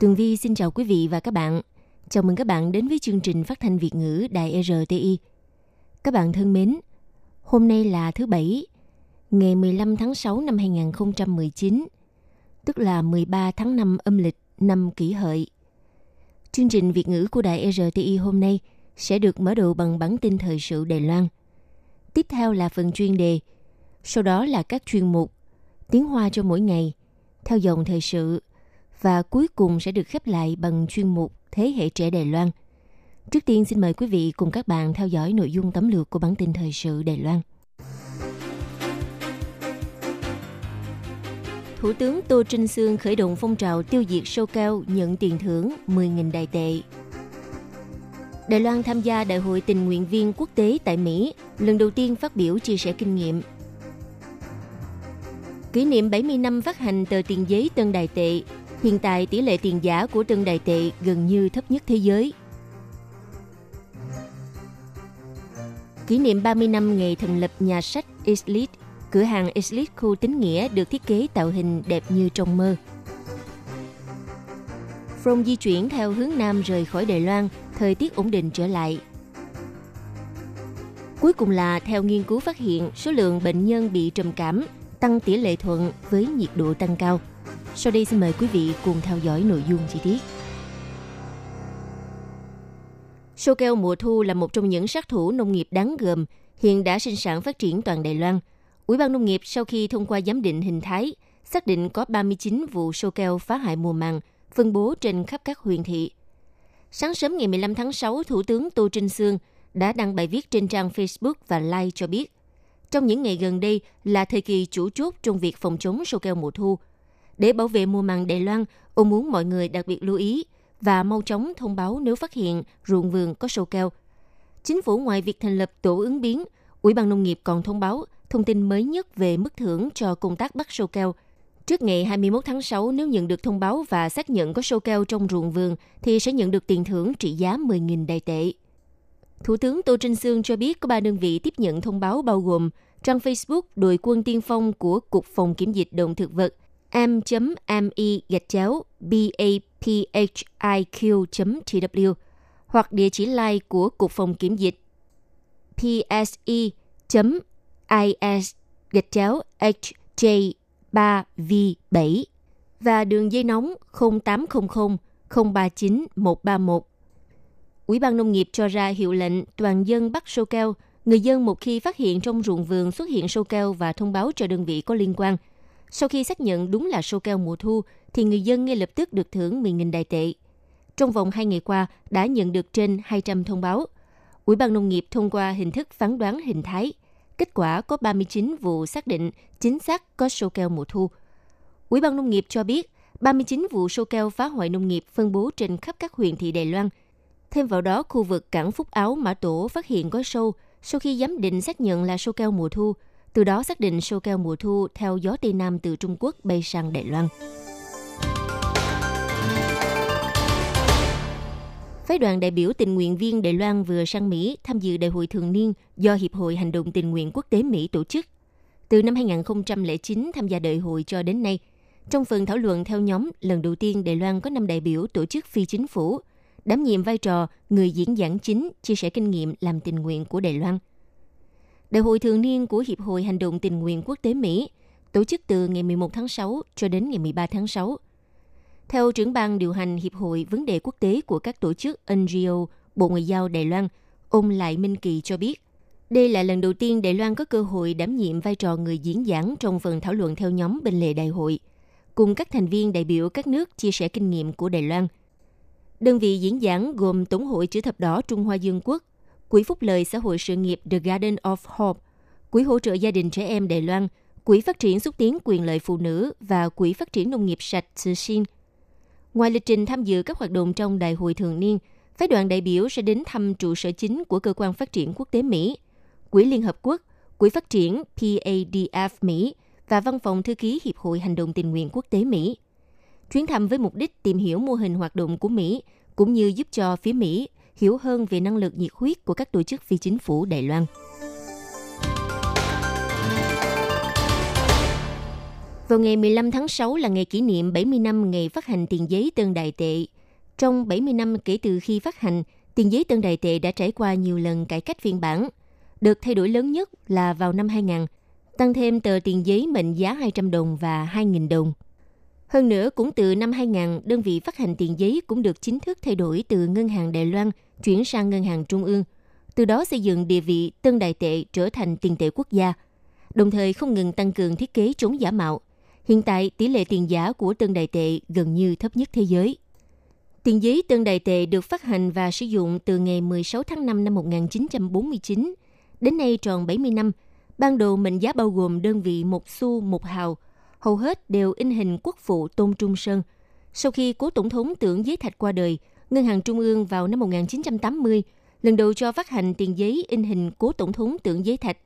Tường Vi xin chào quý vị và các bạn. Chào mừng các bạn đến với chương trình phát thanh Việt ngữ Đài RTI. Các bạn thân mến, hôm nay là thứ Bảy, ngày 15 tháng 6 năm 2019, tức là 13 tháng 5 âm lịch năm kỷ hợi. Chương trình Việt ngữ của Đài RTI hôm nay sẽ được mở đầu bằng bản tin thời sự Đài Loan. Tiếp theo là phần chuyên đề, sau đó là các chuyên mục, tiếng hoa cho mỗi ngày, theo dòng thời sự, và cuối cùng sẽ được khép lại bằng chuyên mục Thế hệ trẻ Đài Loan. Trước tiên xin mời quý vị cùng các bạn theo dõi nội dung tấm lược của bản tin thời sự Đài Loan. Thủ tướng Tô Trinh Sương khởi động phong trào tiêu diệt sâu cao nhận tiền thưởng 10.000 đài tệ. Đài Loan tham gia Đại hội tình nguyện viên quốc tế tại Mỹ, lần đầu tiên phát biểu chia sẻ kinh nghiệm. Kỷ niệm 70 năm phát hành tờ tiền giấy tân đài tệ, hiện tại tỷ lệ tiền giả của tân Đại tệ gần như thấp nhất thế giới. Kỷ niệm 30 năm ngày thành lập nhà sách Islit, cửa hàng Islit khu tính nghĩa được thiết kế tạo hình đẹp như trong mơ. From di chuyển theo hướng Nam rời khỏi Đài Loan, thời tiết ổn định trở lại. Cuối cùng là theo nghiên cứu phát hiện số lượng bệnh nhân bị trầm cảm tăng tỷ lệ thuận với nhiệt độ tăng cao. Sau đây xin mời quý vị cùng theo dõi nội dung chi tiết. Sâu keo mùa thu là một trong những sát thủ nông nghiệp đáng gờm, hiện đã sinh sản phát triển toàn Đài Loan. Ủy ban nông nghiệp sau khi thông qua giám định hình thái, xác định có 39 vụ sâu keo phá hại mùa màng, phân bố trên khắp các huyện thị. Sáng sớm ngày 15 tháng 6, Thủ tướng Tô Trinh Sương đã đăng bài viết trên trang Facebook và Like cho biết, trong những ngày gần đây là thời kỳ chủ chốt trong việc phòng chống sâu keo mùa thu. Để bảo vệ mùa màng Đài Loan, ông muốn mọi người đặc biệt lưu ý và mau chóng thông báo nếu phát hiện ruộng vườn có sâu keo. Chính phủ ngoài việc thành lập tổ ứng biến, Ủy ban Nông nghiệp còn thông báo thông tin mới nhất về mức thưởng cho công tác bắt sâu keo. Trước ngày 21 tháng 6, nếu nhận được thông báo và xác nhận có sâu keo trong ruộng vườn, thì sẽ nhận được tiền thưởng trị giá 10.000 đài tệ. Thủ tướng Tô Trinh Sương cho biết có 3 đơn vị tiếp nhận thông báo bao gồm trang Facebook đội quân tiên phong của Cục Phòng Kiểm dịch Động Thực vật m.mi gạch chéo baphiq.tw hoặc địa chỉ like của Cục Phòng Kiểm dịch pse.is gạch chéo hj3v7 và đường dây nóng 0800 039 131. Ủy ban Nông nghiệp cho ra hiệu lệnh toàn dân bắt sâu keo. Người dân một khi phát hiện trong ruộng vườn xuất hiện sâu keo và thông báo cho đơn vị có liên quan. Sau khi xác nhận đúng là sâu keo mùa thu, thì người dân ngay lập tức được thưởng 10.000 đại tệ. Trong vòng 2 ngày qua, đã nhận được trên 200 thông báo. Ủy ban Nông nghiệp thông qua hình thức phán đoán hình thái. Kết quả có 39 vụ xác định chính xác có sâu keo mùa thu. Ủy ban Nông nghiệp cho biết, 39 vụ sâu keo phá hoại nông nghiệp phân bố trên khắp các huyện thị Đài Loan – Thêm vào đó, khu vực cảng Phúc Áo Mã Tổ phát hiện có sâu sau khi giám định xác nhận là sâu keo mùa thu. Từ đó xác định sâu keo mùa thu theo gió Tây Nam từ Trung Quốc bay sang Đài Loan. Phái đoàn đại biểu tình nguyện viên Đài Loan vừa sang Mỹ tham dự đại hội thường niên do Hiệp hội Hành động tình nguyện quốc tế Mỹ tổ chức. Từ năm 2009 tham gia đại hội cho đến nay, trong phần thảo luận theo nhóm, lần đầu tiên Đài Loan có 5 đại biểu tổ chức phi chính phủ đảm nhiệm vai trò người diễn giảng chính chia sẻ kinh nghiệm làm tình nguyện của Đài Loan. Đại hội thường niên của Hiệp hội Hành động tình nguyện quốc tế Mỹ tổ chức từ ngày 11 tháng 6 cho đến ngày 13 tháng 6. Theo trưởng ban điều hành Hiệp hội Vấn đề Quốc tế của các tổ chức NGO Bộ Ngoại giao Đài Loan, ông Lại Minh Kỳ cho biết, đây là lần đầu tiên Đài Loan có cơ hội đảm nhiệm vai trò người diễn giảng trong phần thảo luận theo nhóm bên lề đại hội, cùng các thành viên đại biểu các nước chia sẻ kinh nghiệm của Đài Loan – Đơn vị diễn giảng gồm Tổng hội Chữ thập đỏ Trung Hoa Dương Quốc, Quỹ phúc lợi xã hội sự nghiệp The Garden of Hope, Quỹ hỗ trợ gia đình trẻ em Đài Loan, Quỹ phát triển xúc tiến quyền lợi phụ nữ và Quỹ phát triển nông nghiệp sạch Xin. Ngoài lịch trình tham dự các hoạt động trong đại hội thường niên, phái đoàn đại biểu sẽ đến thăm trụ sở chính của Cơ quan Phát triển Quốc tế Mỹ, Quỹ Liên Hợp Quốc, Quỹ Phát triển PADF Mỹ và Văn phòng Thư ký Hiệp hội Hành động tình nguyện quốc tế Mỹ. Chuyến thăm với mục đích tìm hiểu mô hình hoạt động của Mỹ, cũng như giúp cho phía Mỹ hiểu hơn về năng lực nhiệt huyết của các tổ chức phi chính phủ Đài Loan. Vào ngày 15 tháng 6 là ngày kỷ niệm 70 năm ngày phát hành tiền giấy tân đại tệ. Trong 70 năm kể từ khi phát hành, tiền giấy tân đại tệ đã trải qua nhiều lần cải cách phiên bản. Được thay đổi lớn nhất là vào năm 2000, tăng thêm tờ tiền giấy mệnh giá 200 đồng và 2.000 đồng. Hơn nữa, cũng từ năm 2000, đơn vị phát hành tiền giấy cũng được chính thức thay đổi từ Ngân hàng Đài Loan chuyển sang Ngân hàng Trung ương. Từ đó xây dựng địa vị tân đại tệ trở thành tiền tệ quốc gia, đồng thời không ngừng tăng cường thiết kế chống giả mạo. Hiện tại, tỷ lệ tiền giả của tân đại tệ gần như thấp nhất thế giới. Tiền giấy tân đại tệ được phát hành và sử dụng từ ngày 16 tháng 5 năm 1949. Đến nay tròn 70 năm, ban đầu mệnh giá bao gồm đơn vị một xu, một hào – hầu hết đều in hình quốc phụ Tôn Trung Sơn. Sau khi cố tổng thống tưởng giấy thạch qua đời, Ngân hàng Trung ương vào năm 1980 lần đầu cho phát hành tiền giấy in hình cố tổng thống tưởng giấy thạch.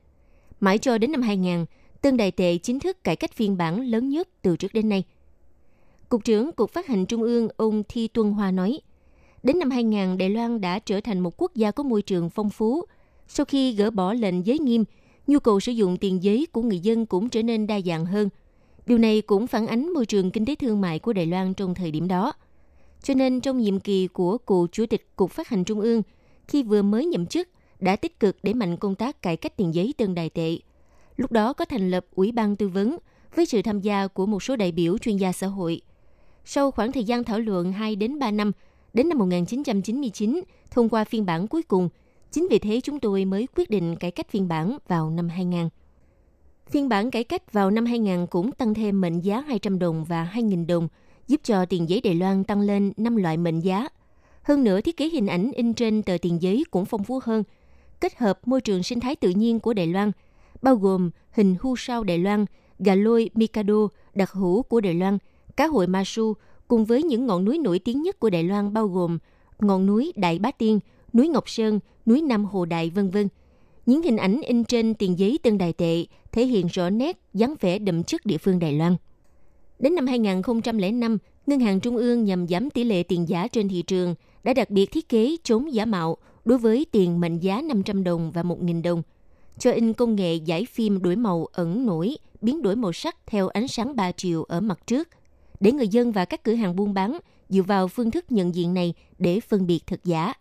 Mãi cho đến năm 2000, tân đại tệ chính thức cải cách phiên bản lớn nhất từ trước đến nay. Cục trưởng Cục Phát hành Trung ương ông Thi Tuân Hoa nói, đến năm 2000, Đài Loan đã trở thành một quốc gia có môi trường phong phú. Sau khi gỡ bỏ lệnh giới nghiêm, nhu cầu sử dụng tiền giấy của người dân cũng trở nên đa dạng hơn – Điều này cũng phản ánh môi trường kinh tế thương mại của Đài Loan trong thời điểm đó. Cho nên trong nhiệm kỳ của cựu chủ tịch Cục Phát hành Trung ương, khi vừa mới nhậm chức, đã tích cực để mạnh công tác cải cách tiền giấy tân đài tệ. Lúc đó có thành lập Ủy ban tư vấn với sự tham gia của một số đại biểu chuyên gia xã hội. Sau khoảng thời gian thảo luận 2 đến 3 năm, đến năm 1999, thông qua phiên bản cuối cùng, chính vì thế chúng tôi mới quyết định cải cách phiên bản vào năm 2000. Phiên bản cải cách vào năm 2000 cũng tăng thêm mệnh giá 200 đồng và 2.000 đồng, giúp cho tiền giấy Đài Loan tăng lên 5 loại mệnh giá. Hơn nữa, thiết kế hình ảnh in trên tờ tiền giấy cũng phong phú hơn, kết hợp môi trường sinh thái tự nhiên của Đài Loan, bao gồm hình hu sao Đài Loan, gà lôi Mikado, đặc hữu của Đài Loan, cá hội Masu, cùng với những ngọn núi nổi tiếng nhất của Đài Loan bao gồm ngọn núi Đại Bá Tiên, núi Ngọc Sơn, núi Nam Hồ Đại, vân vân – những hình ảnh in trên tiền giấy tân đài tệ thể hiện rõ nét dáng vẻ đậm chất địa phương Đài Loan. Đến năm 2005, Ngân hàng Trung ương nhằm giảm tỷ lệ tiền giả trên thị trường đã đặc biệt thiết kế chống giả mạo đối với tiền mệnh giá 500 đồng và 1.000 đồng, cho in công nghệ giải phim đổi màu ẩn nổi, biến đổi màu sắc theo ánh sáng 3 chiều ở mặt trước, để người dân và các cửa hàng buôn bán dựa vào phương thức nhận diện này để phân biệt thật giả.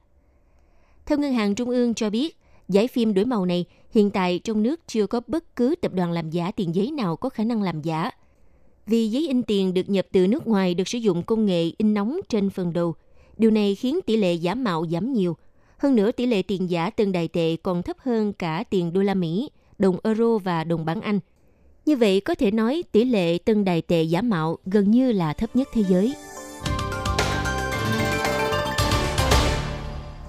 Theo Ngân hàng Trung ương cho biết, Giải phim đổi màu này hiện tại trong nước chưa có bất cứ tập đoàn làm giả tiền giấy nào có khả năng làm giả. Vì giấy in tiền được nhập từ nước ngoài được sử dụng công nghệ in nóng trên phần đầu. Điều này khiến tỷ lệ giả mạo giảm nhiều. Hơn nữa tỷ lệ tiền giả từng đài tệ còn thấp hơn cả tiền đô la Mỹ, đồng euro và đồng bảng Anh. Như vậy có thể nói tỷ lệ từng đài tệ giả mạo gần như là thấp nhất thế giới.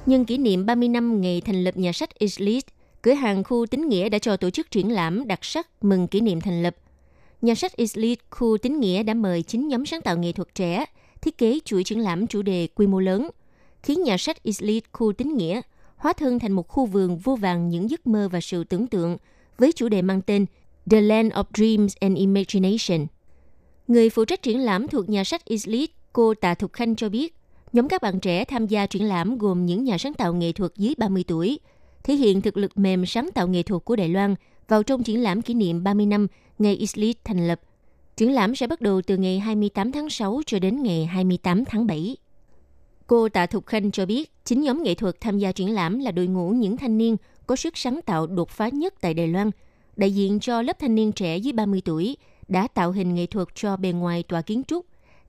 Nhân kỷ niệm 30 năm ngày thành lập nhà sách Islit, cửa hàng khu tín nghĩa đã cho tổ chức triển lãm đặc sắc mừng kỷ niệm thành lập. Nhà sách Islit khu tín nghĩa đã mời 9 nhóm sáng tạo nghệ thuật trẻ thiết kế chuỗi triển lãm chủ đề quy mô lớn, khiến nhà sách Islit khu tín nghĩa hóa thân thành một khu vườn vô vàng những giấc mơ và sự tưởng tượng với chủ đề mang tên The Land of Dreams and Imagination. Người phụ trách triển lãm thuộc nhà sách Islit, cô Tạ Thục Khanh cho biết, Nhóm các bạn trẻ tham gia triển lãm gồm những nhà sáng tạo nghệ thuật dưới 30 tuổi, thể hiện thực lực mềm sáng tạo nghệ thuật của Đài Loan vào trong triển lãm kỷ niệm 30 năm ngày Islit thành lập. Triển lãm sẽ bắt đầu từ ngày 28 tháng 6 cho đến ngày 28 tháng 7. Cô Tạ Thục Khanh cho biết, chính nhóm nghệ thuật tham gia triển lãm là đội ngũ những thanh niên có sức sáng tạo đột phá nhất tại Đài Loan, đại diện cho lớp thanh niên trẻ dưới 30 tuổi đã tạo hình nghệ thuật cho bề ngoài tòa kiến trúc,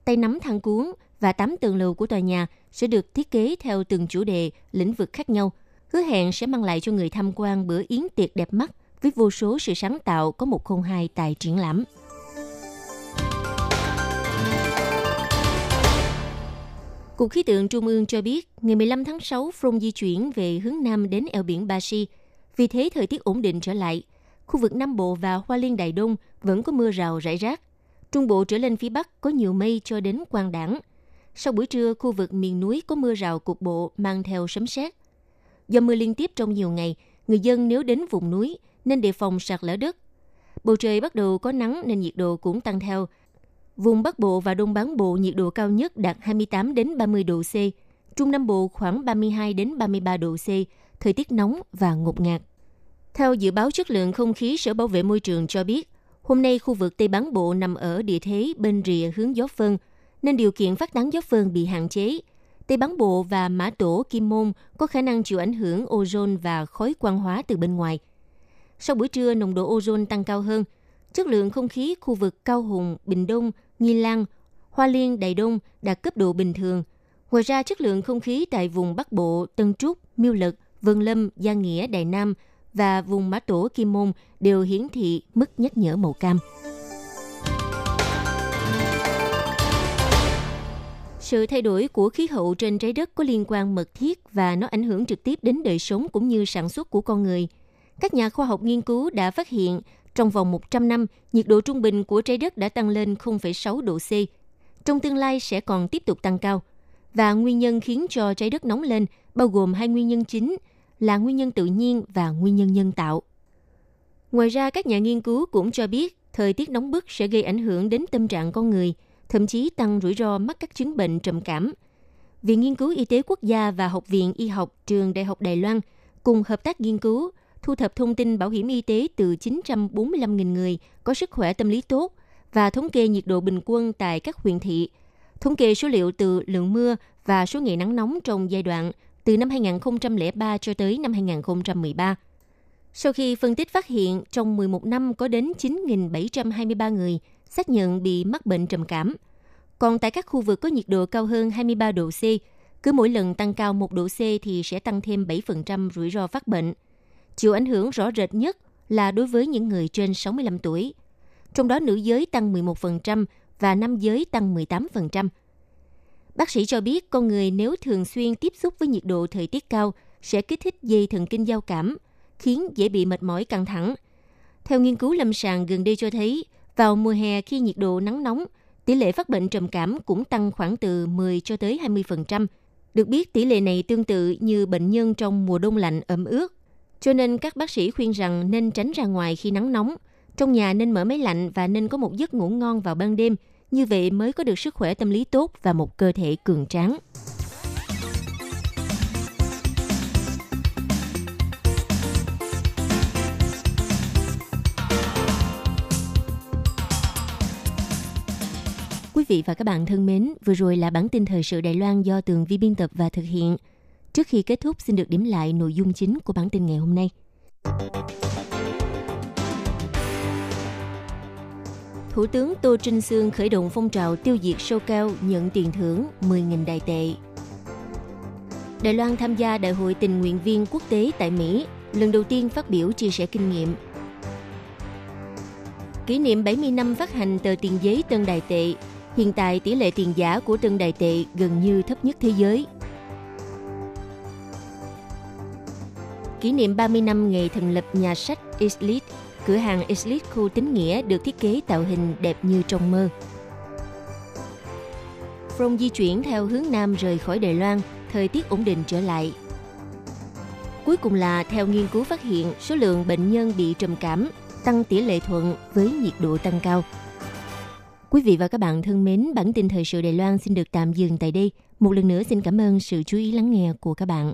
tay nắm thang cuốn, và 8 tầng lầu của tòa nhà sẽ được thiết kế theo từng chủ đề, lĩnh vực khác nhau, hứa hẹn sẽ mang lại cho người tham quan bữa yến tiệc đẹp mắt với vô số sự sáng tạo có một không hai tại triển lãm. Cục khí tượng Trung ương cho biết, ngày 15 tháng 6, Front di chuyển về hướng Nam đến eo biển Ba Si. Vì thế, thời tiết ổn định trở lại. Khu vực Nam Bộ và Hoa Liên Đại Đông vẫn có mưa rào rải rác. Trung Bộ trở lên phía Bắc có nhiều mây cho đến quang đảng. Sau buổi trưa, khu vực miền núi có mưa rào cục bộ mang theo sấm sét. Do mưa liên tiếp trong nhiều ngày, người dân nếu đến vùng núi nên đề phòng sạt lở đất. Bầu trời bắt đầu có nắng nên nhiệt độ cũng tăng theo. Vùng Bắc Bộ và Đông Bán Bộ nhiệt độ cao nhất đạt 28 đến 30 độ C, Trung Nam Bộ khoảng 32 đến 33 độ C, thời tiết nóng và ngột ngạt. Theo dự báo chất lượng không khí Sở Bảo vệ Môi trường cho biết, hôm nay khu vực Tây Bán Bộ nằm ở địa thế bên rìa hướng gió phơn, nên điều kiện phát tán gió phơn bị hạn chế. Tây Bán Bộ và Mã Tổ Kim Môn có khả năng chịu ảnh hưởng ozone và khói quang hóa từ bên ngoài. Sau buổi trưa, nồng độ ozone tăng cao hơn. Chất lượng không khí khu vực Cao Hùng, Bình Đông, Nghi Lan, Hoa Liên, Đài Đông đạt cấp độ bình thường. Ngoài ra, chất lượng không khí tại vùng Bắc Bộ, Tân Trúc, Miêu Lực, Vân Lâm, Gia Nghĩa, Đài Nam và vùng Mã Tổ Kim Môn đều hiển thị mức nhắc nhở màu cam. Sự thay đổi của khí hậu trên trái đất có liên quan mật thiết và nó ảnh hưởng trực tiếp đến đời sống cũng như sản xuất của con người. Các nhà khoa học nghiên cứu đã phát hiện trong vòng 100 năm, nhiệt độ trung bình của trái đất đã tăng lên 0,6 độ C. Trong tương lai sẽ còn tiếp tục tăng cao. Và nguyên nhân khiến cho trái đất nóng lên bao gồm hai nguyên nhân chính là nguyên nhân tự nhiên và nguyên nhân nhân tạo. Ngoài ra, các nhà nghiên cứu cũng cho biết thời tiết nóng bức sẽ gây ảnh hưởng đến tâm trạng con người, thậm chí tăng rủi ro mắc các chứng bệnh trầm cảm. Viện Nghiên cứu Y tế Quốc gia và Học viện Y học Trường Đại học Đài Loan cùng hợp tác nghiên cứu thu thập thông tin bảo hiểm y tế từ 945.000 người có sức khỏe tâm lý tốt và thống kê nhiệt độ bình quân tại các huyện thị, thống kê số liệu từ lượng mưa và số ngày nắng nóng trong giai đoạn từ năm 2003 cho tới năm 2013. Sau khi phân tích phát hiện trong 11 năm có đến 9.723 người xác nhận bị mắc bệnh trầm cảm. Còn tại các khu vực có nhiệt độ cao hơn 23 độ C, cứ mỗi lần tăng cao 1 độ C thì sẽ tăng thêm 7% rủi ro phát bệnh. Chịu ảnh hưởng rõ rệt nhất là đối với những người trên 65 tuổi. Trong đó nữ giới tăng 11% và nam giới tăng 18%. Bác sĩ cho biết con người nếu thường xuyên tiếp xúc với nhiệt độ thời tiết cao sẽ kích thích dây thần kinh giao cảm, khiến dễ bị mệt mỏi căng thẳng. Theo nghiên cứu lâm sàng gần đây cho thấy, vào mùa hè khi nhiệt độ nắng nóng, tỷ lệ phát bệnh trầm cảm cũng tăng khoảng từ 10 cho tới 20%. Được biết tỷ lệ này tương tự như bệnh nhân trong mùa đông lạnh ẩm ướt. Cho nên các bác sĩ khuyên rằng nên tránh ra ngoài khi nắng nóng. Trong nhà nên mở máy lạnh và nên có một giấc ngủ ngon vào ban đêm. Như vậy mới có được sức khỏe tâm lý tốt và một cơ thể cường tráng. Quý vị và các bạn thân mến, vừa rồi là bản tin thời sự Đài Loan do Tường Vi biên tập và thực hiện. Trước khi kết thúc, xin được điểm lại nội dung chính của bản tin ngày hôm nay. Thủ tướng Tô Trinh Sương khởi động phong trào tiêu diệt sâu cao nhận tiền thưởng 10.000 đài tệ. Đài Loan tham gia Đại hội tình nguyện viên quốc tế tại Mỹ, lần đầu tiên phát biểu chia sẻ kinh nghiệm. Kỷ niệm 70 năm phát hành tờ tiền giấy tân đài tệ, hiện tại tỷ lệ tiền giả của tân đài tệ gần như thấp nhất thế giới – Kỷ niệm 30 năm ngày thành lập nhà sách Islit, cửa hàng Islit khu tính nghĩa được thiết kế tạo hình đẹp như trong mơ. From di chuyển theo hướng Nam rời khỏi Đài Loan, thời tiết ổn định trở lại. Cuối cùng là theo nghiên cứu phát hiện số lượng bệnh nhân bị trầm cảm tăng tỷ lệ thuận với nhiệt độ tăng cao. Quý vị và các bạn thân mến, bản tin thời sự Đài Loan xin được tạm dừng tại đây. Một lần nữa xin cảm ơn sự chú ý lắng nghe của các bạn.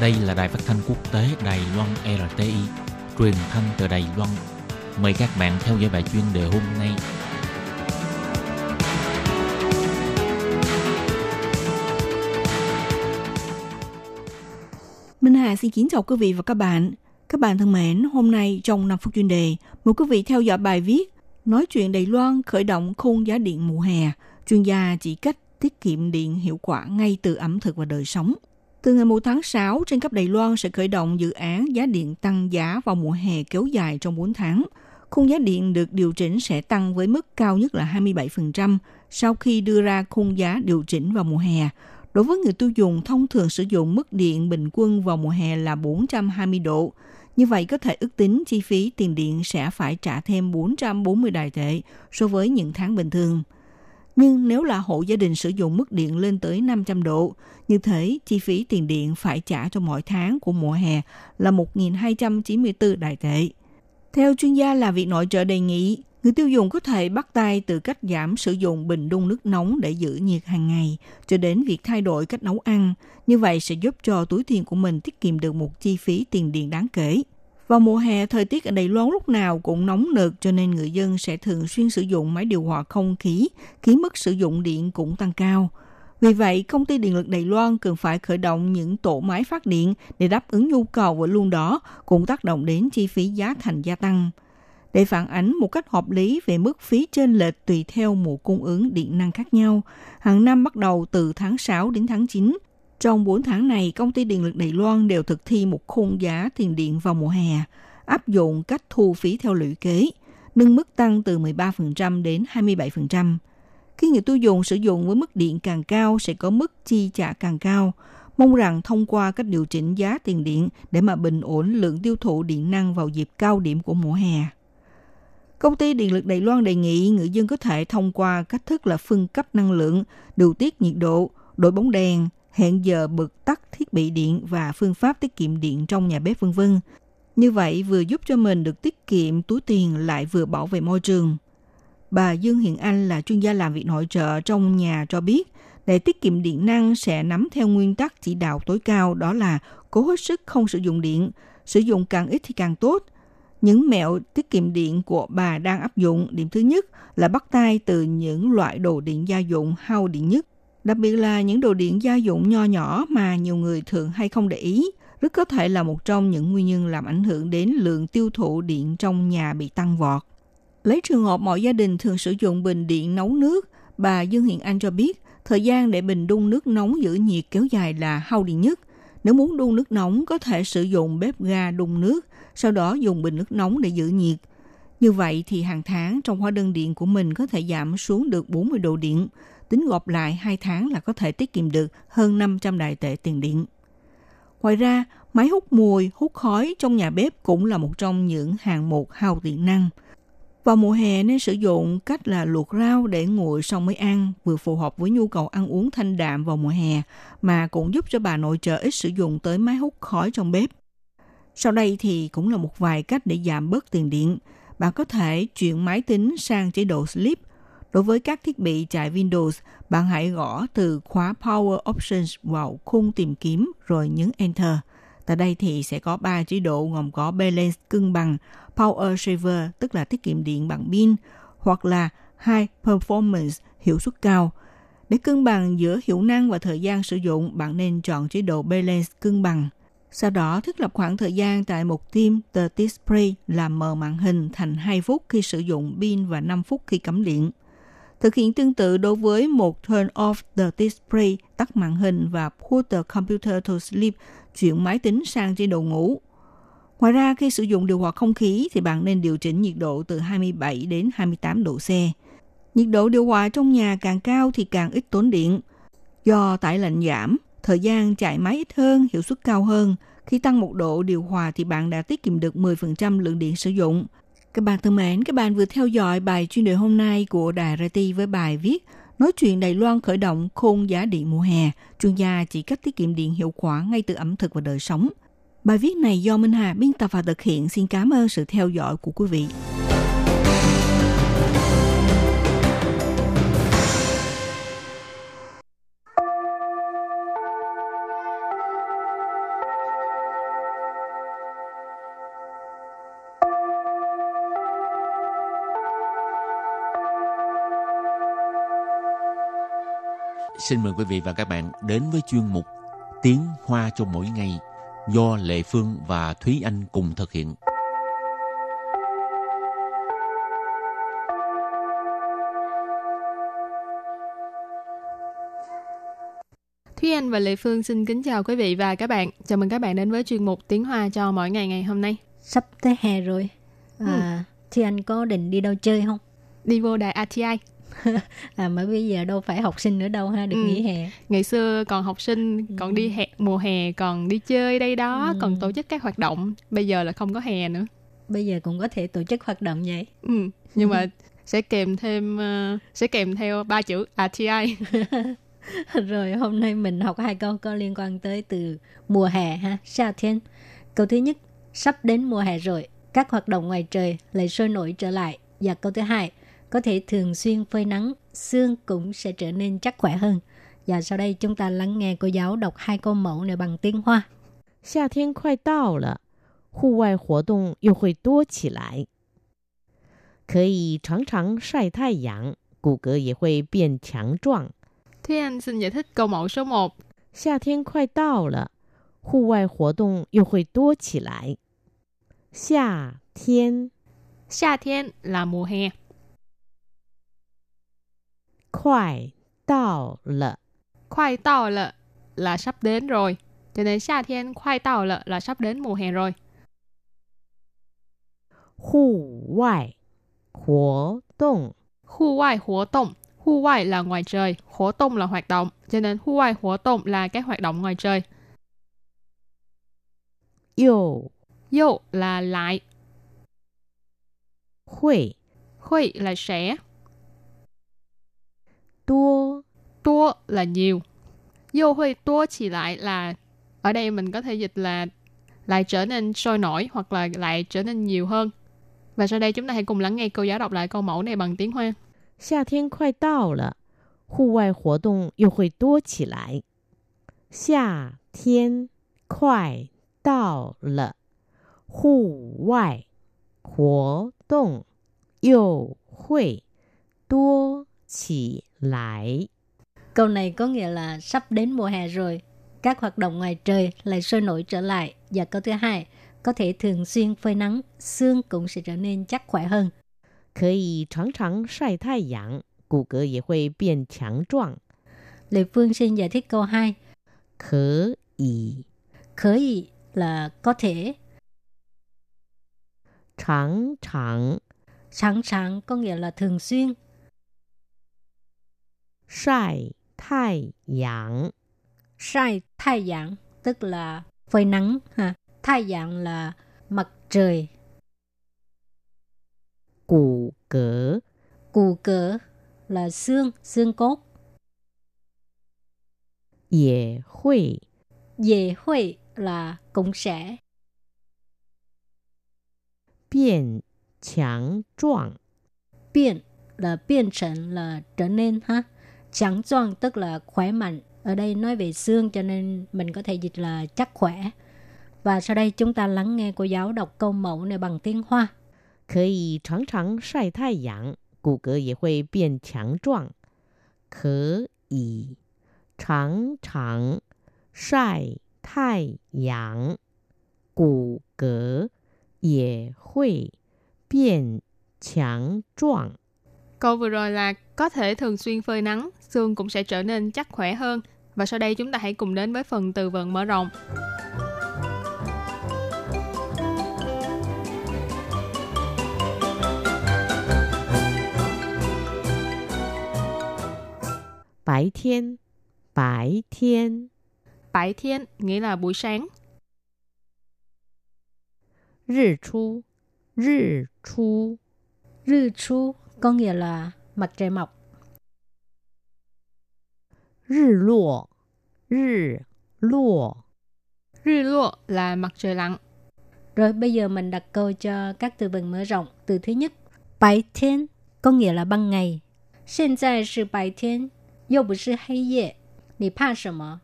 Đây là đài phát thanh quốc tế Đài Loan RTI, truyền thanh từ Đài Loan. Mời các bạn theo dõi bài chuyên đề hôm nay. Minh Hà xin kính chào quý vị và các bạn. Các bạn thân mến, hôm nay trong 5 phút chuyên đề, mời quý vị theo dõi bài viết Nói chuyện Đài Loan khởi động khung giá điện mùa hè, chuyên gia chỉ cách tiết kiệm điện hiệu quả ngay từ ẩm thực và đời sống. Từ ngày 1 tháng 6, trên cấp Đài Loan sẽ khởi động dự án giá điện tăng giá vào mùa hè kéo dài trong 4 tháng. Khung giá điện được điều chỉnh sẽ tăng với mức cao nhất là 27% sau khi đưa ra khung giá điều chỉnh vào mùa hè. Đối với người tiêu dùng, thông thường sử dụng mức điện bình quân vào mùa hè là 420 độ. Như vậy có thể ước tính chi phí tiền điện sẽ phải trả thêm 440 đài tệ so với những tháng bình thường – nhưng nếu là hộ gia đình sử dụng mức điện lên tới 500 độ, như thế chi phí tiền điện phải trả cho mỗi tháng của mùa hè là 1.294 đại tệ. Theo chuyên gia là việc nội trợ đề nghị, người tiêu dùng có thể bắt tay từ cách giảm sử dụng bình đun nước nóng để giữ nhiệt hàng ngày cho đến việc thay đổi cách nấu ăn. Như vậy sẽ giúp cho túi tiền của mình tiết kiệm được một chi phí tiền điện đáng kể. Vào mùa hè, thời tiết ở Đài Loan lúc nào cũng nóng nực cho nên người dân sẽ thường xuyên sử dụng máy điều hòa không khí, khiến mức sử dụng điện cũng tăng cao. Vì vậy, công ty điện lực Đài Loan cần phải khởi động những tổ máy phát điện để đáp ứng nhu cầu và luôn đó cũng tác động đến chi phí giá thành gia tăng. Để phản ánh một cách hợp lý về mức phí trên lệch tùy theo mùa cung ứng điện năng khác nhau, hàng năm bắt đầu từ tháng 6 đến tháng 9, trong 4 tháng này, công ty điện lực Đài Loan đều thực thi một khung giá tiền điện vào mùa hè, áp dụng cách thu phí theo lũy kế, nâng mức tăng từ 13% đến 27%. Khi người tiêu dùng sử dụng với mức điện càng cao sẽ có mức chi trả càng cao. Mong rằng thông qua cách điều chỉnh giá tiền điện để mà bình ổn lượng tiêu thụ điện năng vào dịp cao điểm của mùa hè. Công ty Điện lực Đài Loan đề nghị người dân có thể thông qua cách thức là phân cấp năng lượng, điều tiết nhiệt độ, đổi bóng đèn, hẹn giờ bật tắt thiết bị điện và phương pháp tiết kiệm điện trong nhà bếp vân vân. Như vậy vừa giúp cho mình được tiết kiệm túi tiền lại vừa bảo vệ môi trường. Bà Dương Hiền Anh là chuyên gia làm việc nội trợ trong nhà cho biết, để tiết kiệm điện năng sẽ nắm theo nguyên tắc chỉ đạo tối cao đó là cố hết sức không sử dụng điện, sử dụng càng ít thì càng tốt. Những mẹo tiết kiệm điện của bà đang áp dụng, điểm thứ nhất là bắt tay từ những loại đồ điện gia dụng hao điện nhất đặc biệt là những đồ điện gia dụng nho nhỏ mà nhiều người thường hay không để ý, rất có thể là một trong những nguyên nhân làm ảnh hưởng đến lượng tiêu thụ điện trong nhà bị tăng vọt. Lấy trường hợp mọi gia đình thường sử dụng bình điện nấu nước, bà Dương Hiền Anh cho biết, thời gian để bình đun nước nóng giữ nhiệt kéo dài là hao điện nhất. Nếu muốn đun nước nóng có thể sử dụng bếp ga đun nước, sau đó dùng bình nước nóng để giữ nhiệt. Như vậy thì hàng tháng trong hóa đơn điện của mình có thể giảm xuống được 40 độ điện tính gộp lại 2 tháng là có thể tiết kiệm được hơn 500 đại tệ tiền điện. Ngoài ra, máy hút mùi, hút khói trong nhà bếp cũng là một trong những hàng mục hao điện năng. Vào mùa hè nên sử dụng cách là luộc rau để nguội xong mới ăn, vừa phù hợp với nhu cầu ăn uống thanh đạm vào mùa hè, mà cũng giúp cho bà nội trợ ít sử dụng tới máy hút khói trong bếp. Sau đây thì cũng là một vài cách để giảm bớt tiền điện. Bạn có thể chuyển máy tính sang chế độ sleep Đối với các thiết bị chạy Windows, bạn hãy gõ từ khóa Power Options vào khung tìm kiếm rồi nhấn Enter. Tại đây thì sẽ có 3 chế độ gồm có Balance cân bằng, Power Saver tức là tiết kiệm điện bằng pin hoặc là High Performance hiệu suất cao. Để cân bằng giữa hiệu năng và thời gian sử dụng, bạn nên chọn chế độ Balance cân bằng. Sau đó thiết lập khoảng thời gian tại một tim The Display làm mờ màn hình thành 2 phút khi sử dụng pin và 5 phút khi cắm điện. Thực hiện tương tự đối với một turn off the display, tắt màn hình và put the computer to sleep, chuyển máy tính sang chế độ ngủ. Ngoài ra, khi sử dụng điều hòa không khí thì bạn nên điều chỉnh nhiệt độ từ 27 đến 28 độ C. Nhiệt độ điều hòa trong nhà càng cao thì càng ít tốn điện. Do tải lạnh giảm, thời gian chạy máy ít hơn, hiệu suất cao hơn. Khi tăng một độ điều hòa thì bạn đã tiết kiệm được 10% lượng điện sử dụng. Các bạn thân mến, các bạn vừa theo dõi bài chuyên đề hôm nay của Đài RT với bài viết Nói chuyện Đài Loan khởi động khôn giá điện mùa hè, chuyên gia chỉ cách tiết kiệm điện hiệu quả ngay từ ẩm thực và đời sống. Bài viết này do Minh Hà biên tập và thực hiện. Xin cảm ơn sự theo dõi của quý vị. Xin mời quý vị và các bạn đến với chuyên mục Tiếng Hoa cho mỗi ngày do Lệ Phương và Thúy Anh cùng thực hiện. Thúy Anh và Lệ Phương xin kính chào quý vị và các bạn. Chào mừng các bạn đến với chuyên mục Tiếng Hoa cho mỗi ngày ngày hôm nay. Sắp tới hè rồi. À, ừ. Thì anh có định đi đâu chơi không? Đi vô đài RTI. À mà bây giờ đâu phải học sinh nữa đâu ha được ừ. nghỉ hè. Ngày xưa còn học sinh còn đi hè mùa hè còn đi chơi đây đó ừ. còn tổ chức các hoạt động. Bây giờ là không có hè nữa. Bây giờ cũng có thể tổ chức hoạt động vậy. Ừ. nhưng mà sẽ kèm thêm uh, sẽ kèm theo ba chữ RTI rồi hôm nay mình học hai câu có liên quan tới từ mùa hè ha 夏天 câu thứ nhất sắp đến mùa hè rồi các hoạt động ngoài trời lại sôi nổi trở lại. Và câu thứ hai có thể thường xuyên phơi nắng, xương cũng sẽ trở nên chắc khỏe hơn. Và sau đây chúng ta lắng nghe cô giáo đọc hai câu mẫu này bằng tiếng Hoa. 夏天快到了，户外活动又会多起来，可以常常晒太阳，骨骼也会变强壮。Thế anh xin giải thích câu mẫu số 1. 夏天快到了，户外活动又会多起来。夏天，夏天 là mùa hè. Khoai tao lợ. Khoai tao lợ là sắp đến rồi. Cho nên xa thiên khoai tao lợ là sắp đến mùa hè rồi. Hù ngoại Hố động Hù ngoại hố động Hù ngoại là ngoài trời, hoạt động là hoạt động. Cho nên hù ngoại hố động là các hoạt động ngoài trời. Yêu Yêu là lại. Hội Hội là sẽ Tua Tua là nhiều. Yêu hội tua chỉ lại là ở đây mình có thể dịch là lại trở nên sôi nổi hoặc là lại trở nên nhiều hơn. Và sau đây chúng ta hãy cùng lắng nghe cô giáo đọc lại câu mẫu này bằng tiếng Hoa. 夏天快到了，户外活动又会多起来。夏天快到了，户外活动又会多起 来。Câu này có nghĩa là sắp đến mùa hè rồi, các hoạt động ngoài trời lại sôi nổi trở lại. Và câu thứ hai, có thể thường xuyên phơi nắng, xương cũng sẽ trở nên chắc khỏe hơn. 可以常常晒太阳，骨骼也会变强壮。Lê Phương xin giải thích câu 2. 可以，可以 là có thể. 常常，常常 có nghĩa là thường xuyên. 晒太阳，晒太阳 tức là phơi nắng ha. Thái阳 là mặt trời. Củ cỡ Củ cỡ là xương, xương cốt. Dễ hội Dễ hội là cũng sẽ. Biến强壮 Biến là biến thành là trở nên ha. Chẳng壮tức là khỏe mạnh. Ở đây nói về xương cho nên mình có thể dịch là chắc khỏe. Và sau đây chúng ta lắng nghe cô giáo đọc câu mẫu này bằng tiếng Hoa. 可以常常晒太阳，骨骼也会变强壮。可以常常晒太阳，骨骼也会变强壮。Câu vừa rồi là có thể thường xuyên phơi nắng, xương cũng sẽ trở nên chắc khỏe hơn. Và sau đây chúng ta hãy cùng đến với phần từ vựng mở rộng. Bái thiên Bái thiên Bái thiên nghĩa là buổi sáng. Rì chú Rì chú Rì chú có nghĩa là mặt trời mọc. 日落，日落，日落 là mặt trời lặn. Rồi bây giờ mình đặt câu cho các từ vựng mở rộng. Từ thứ nhất, 白天 có nghĩa là ban ngày. 现在是白天。又不是黑夜，你怕什么？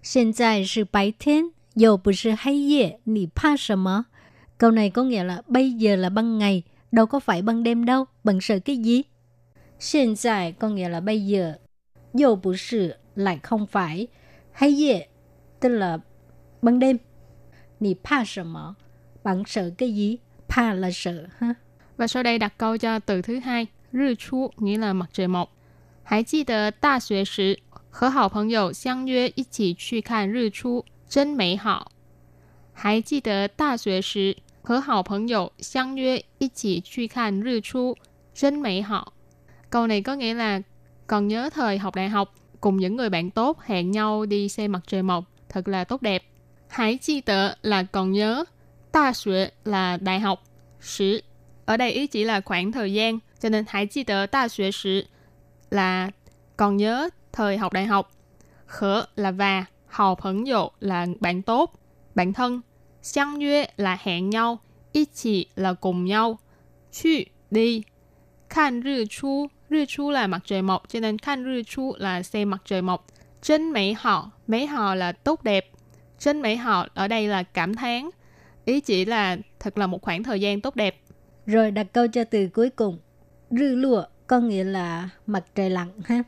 现在是白天，又不是黑夜，你怕什么？Câu này có nghĩa là bây giờ là ban ngày, đâu có phải ban đêm đâu, bạn sợ cái gì? Hiện tại có nghĩa là bây giờ, 又不是 lại không phải. Hay dễ, tức là ban đêm. Nì pa sợ mỏ, bạn sợ cái gì? Pa là sợ ha. Và sau đây đặt câu cho từ thứ hai, rư chu nghĩa là mặt trời mọc. Hãy 记得大学时和好朋友相约一起去看日出，真美好。还记得大学时和好朋友相约一起去看日出，真美好。 Câu này có nghĩa là còn nhớ thời học đại học cùng những người bạn tốt hẹn nhau đi xem mặt trời mọc, thật là tốt đẹp. Hãy chi tợ là còn nhớ, ta xuế là đại học, sử. Ở đây ý chỉ là khoảng thời gian, cho nên hãy chi tợ ta xuế sử là còn nhớ thời học đại học. Khở là và, hào phẫn dụ là bạn tốt, bạn thân. Xiang yue là hẹn nhau, ý chỉ là cùng nhau. Chu đi, Khan rư chu, rư chu là mặt trời mọc, cho nên khan rư chu là xem mặt trời mọc. Trên mỹ họ, mỹ họ là tốt đẹp. Trên mỹ họ ở đây là cảm thán. Ý chỉ là thật là một khoảng thời gian tốt đẹp. Rồi đặt câu cho từ cuối cùng. Rư lụa có nghĩa là mặt trời lặn ha.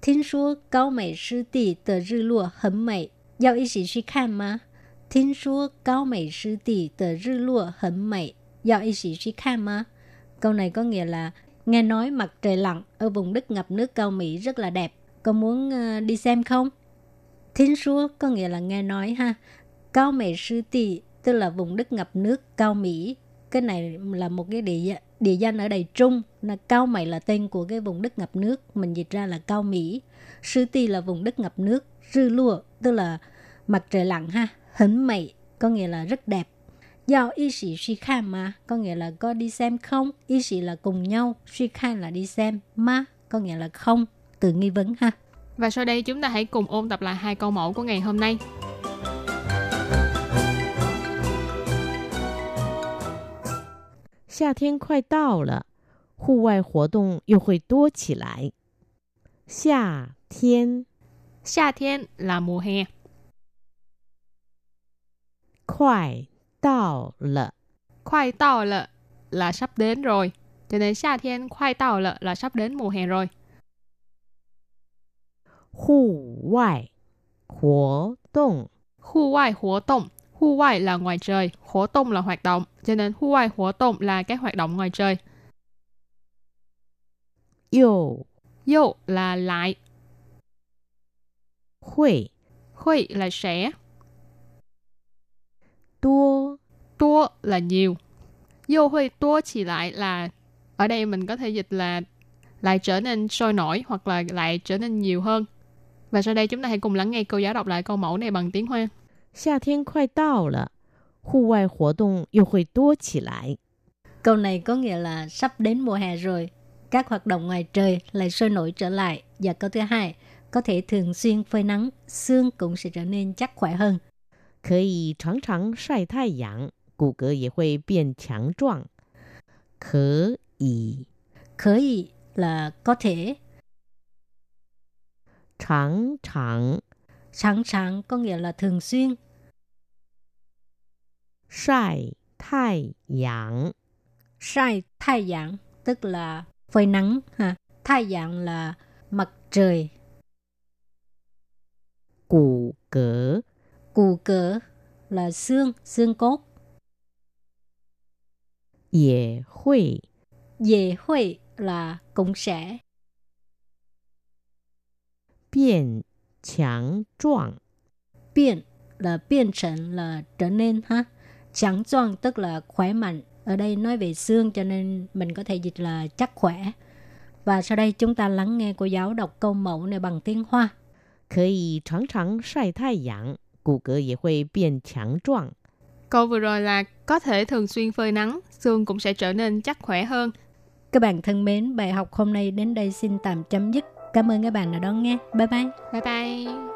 听说高美湿地的日落很美，要一起去看吗？听说高美湿地的日落很美，要一起去看吗？Câu này có nghĩa là nghe nói mặt trời lặn ở vùng đất ngập nước cao Mỹ rất là đẹp. Có muốn uh, đi xem không? Thiên xua có nghĩa là nghe nói ha. Cao Mỹ sư tì tức là vùng đất ngập nước cao Mỹ. Cái này là một cái địa địa danh ở Đài Trung. Là cao Mỹ là tên của cái vùng đất ngập nước. Mình dịch ra là cao Mỹ. Sư tì là vùng đất ngập nước. Rư lùa tức là mặt trời lặn ha. hấn mày có nghĩa là rất đẹp Giao y sĩ suy khan mà, có nghĩa là có đi xem không. Y sĩ là cùng nhau, suy khan là đi xem. Ma có nghĩa là không. Từ nghi vấn ha. Và sau đây chúng ta hãy cùng ôn tập lại hai câu mẫu của ngày hôm nay. 夏天快到了，户外活动又会多起来。夏天，夏天 là mùa hè. 快 到了， Khoai tao là là sắp đến rồi. Cho nên夏天 khoai tao là là sắp đến mùa hè rồi. 户外活动 Khu ngoại hoạt động. Khu ngoại là ngoài trời, hoạt động là hoạt động. Cho nên khu ngoại hoạt động là các hoạt động ngoài trời. 又 Yo là lại, 会 huy là sẽ, 多 tua là nhiều. Yo huy tua chỉ lại là ở đây mình có thể dịch là lại trở nên sôi nổi hoặc là lại trở nên nhiều hơn. Và sau đây chúng ta hãy cùng lắng nghe cô giáo đọc lại câu mẫu này bằng tiếng Hoa. 夏天快到了，户外活动又会多起来。 Câu này có nghĩa là sắp đến mùa hè rồi. Các hoạt động ngoài trời lại sôi nổi trở lại. Và câu thứ hai, có thể thường xuyên phơi nắng, xương cũng sẽ trở nên chắc khỏe hơn. 可以常常晒太阳，骨骼也会变强壮。可以 Khởi ý là có thể, 常常 sẵn sàng có nghĩa là thường xuyên, 晒太阳， sai thái阳tức là phơi nắng ha. Thái阳là mặt trời, 骨骼 cù cỡ là xương, xương cốt, 也会 về hội là cũng sẽ, 变强壮。 biến là biến thành là trở nên ha. Chẳng choang tức là khỏe mạnh. Ở đây nói về xương cho nên mình có thể dịch là chắc khỏe. Và sau đây chúng ta lắng nghe cô giáo đọc câu mẫu này bằng tiếng Hoa. 可以常常晒太阳， 骨骼也会变强壮。 Câu vừa rồi là có thể thường xuyên phơi nắng, xương cũng sẽ trở nên chắc khỏe hơn. Các bạn thân mến, bài học hôm nay đến đây xin tạm chấm dứt. Cảm ơn các bạn đã đón nghe. Bye bye. Bye bye!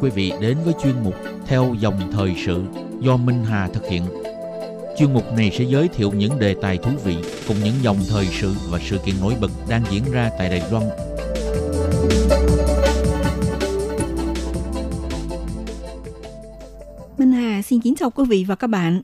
Quý vị đến với chuyên mục Theo dòng thời sự do Minh Hà thực hiện. Chuyên mục này sẽ giới thiệu những đề tài thú vị cùng những dòng thời sự và sự kiện nổi bật đang diễn ra tại Đài Loan. Minh Hà xin kính chào quý vị và các bạn.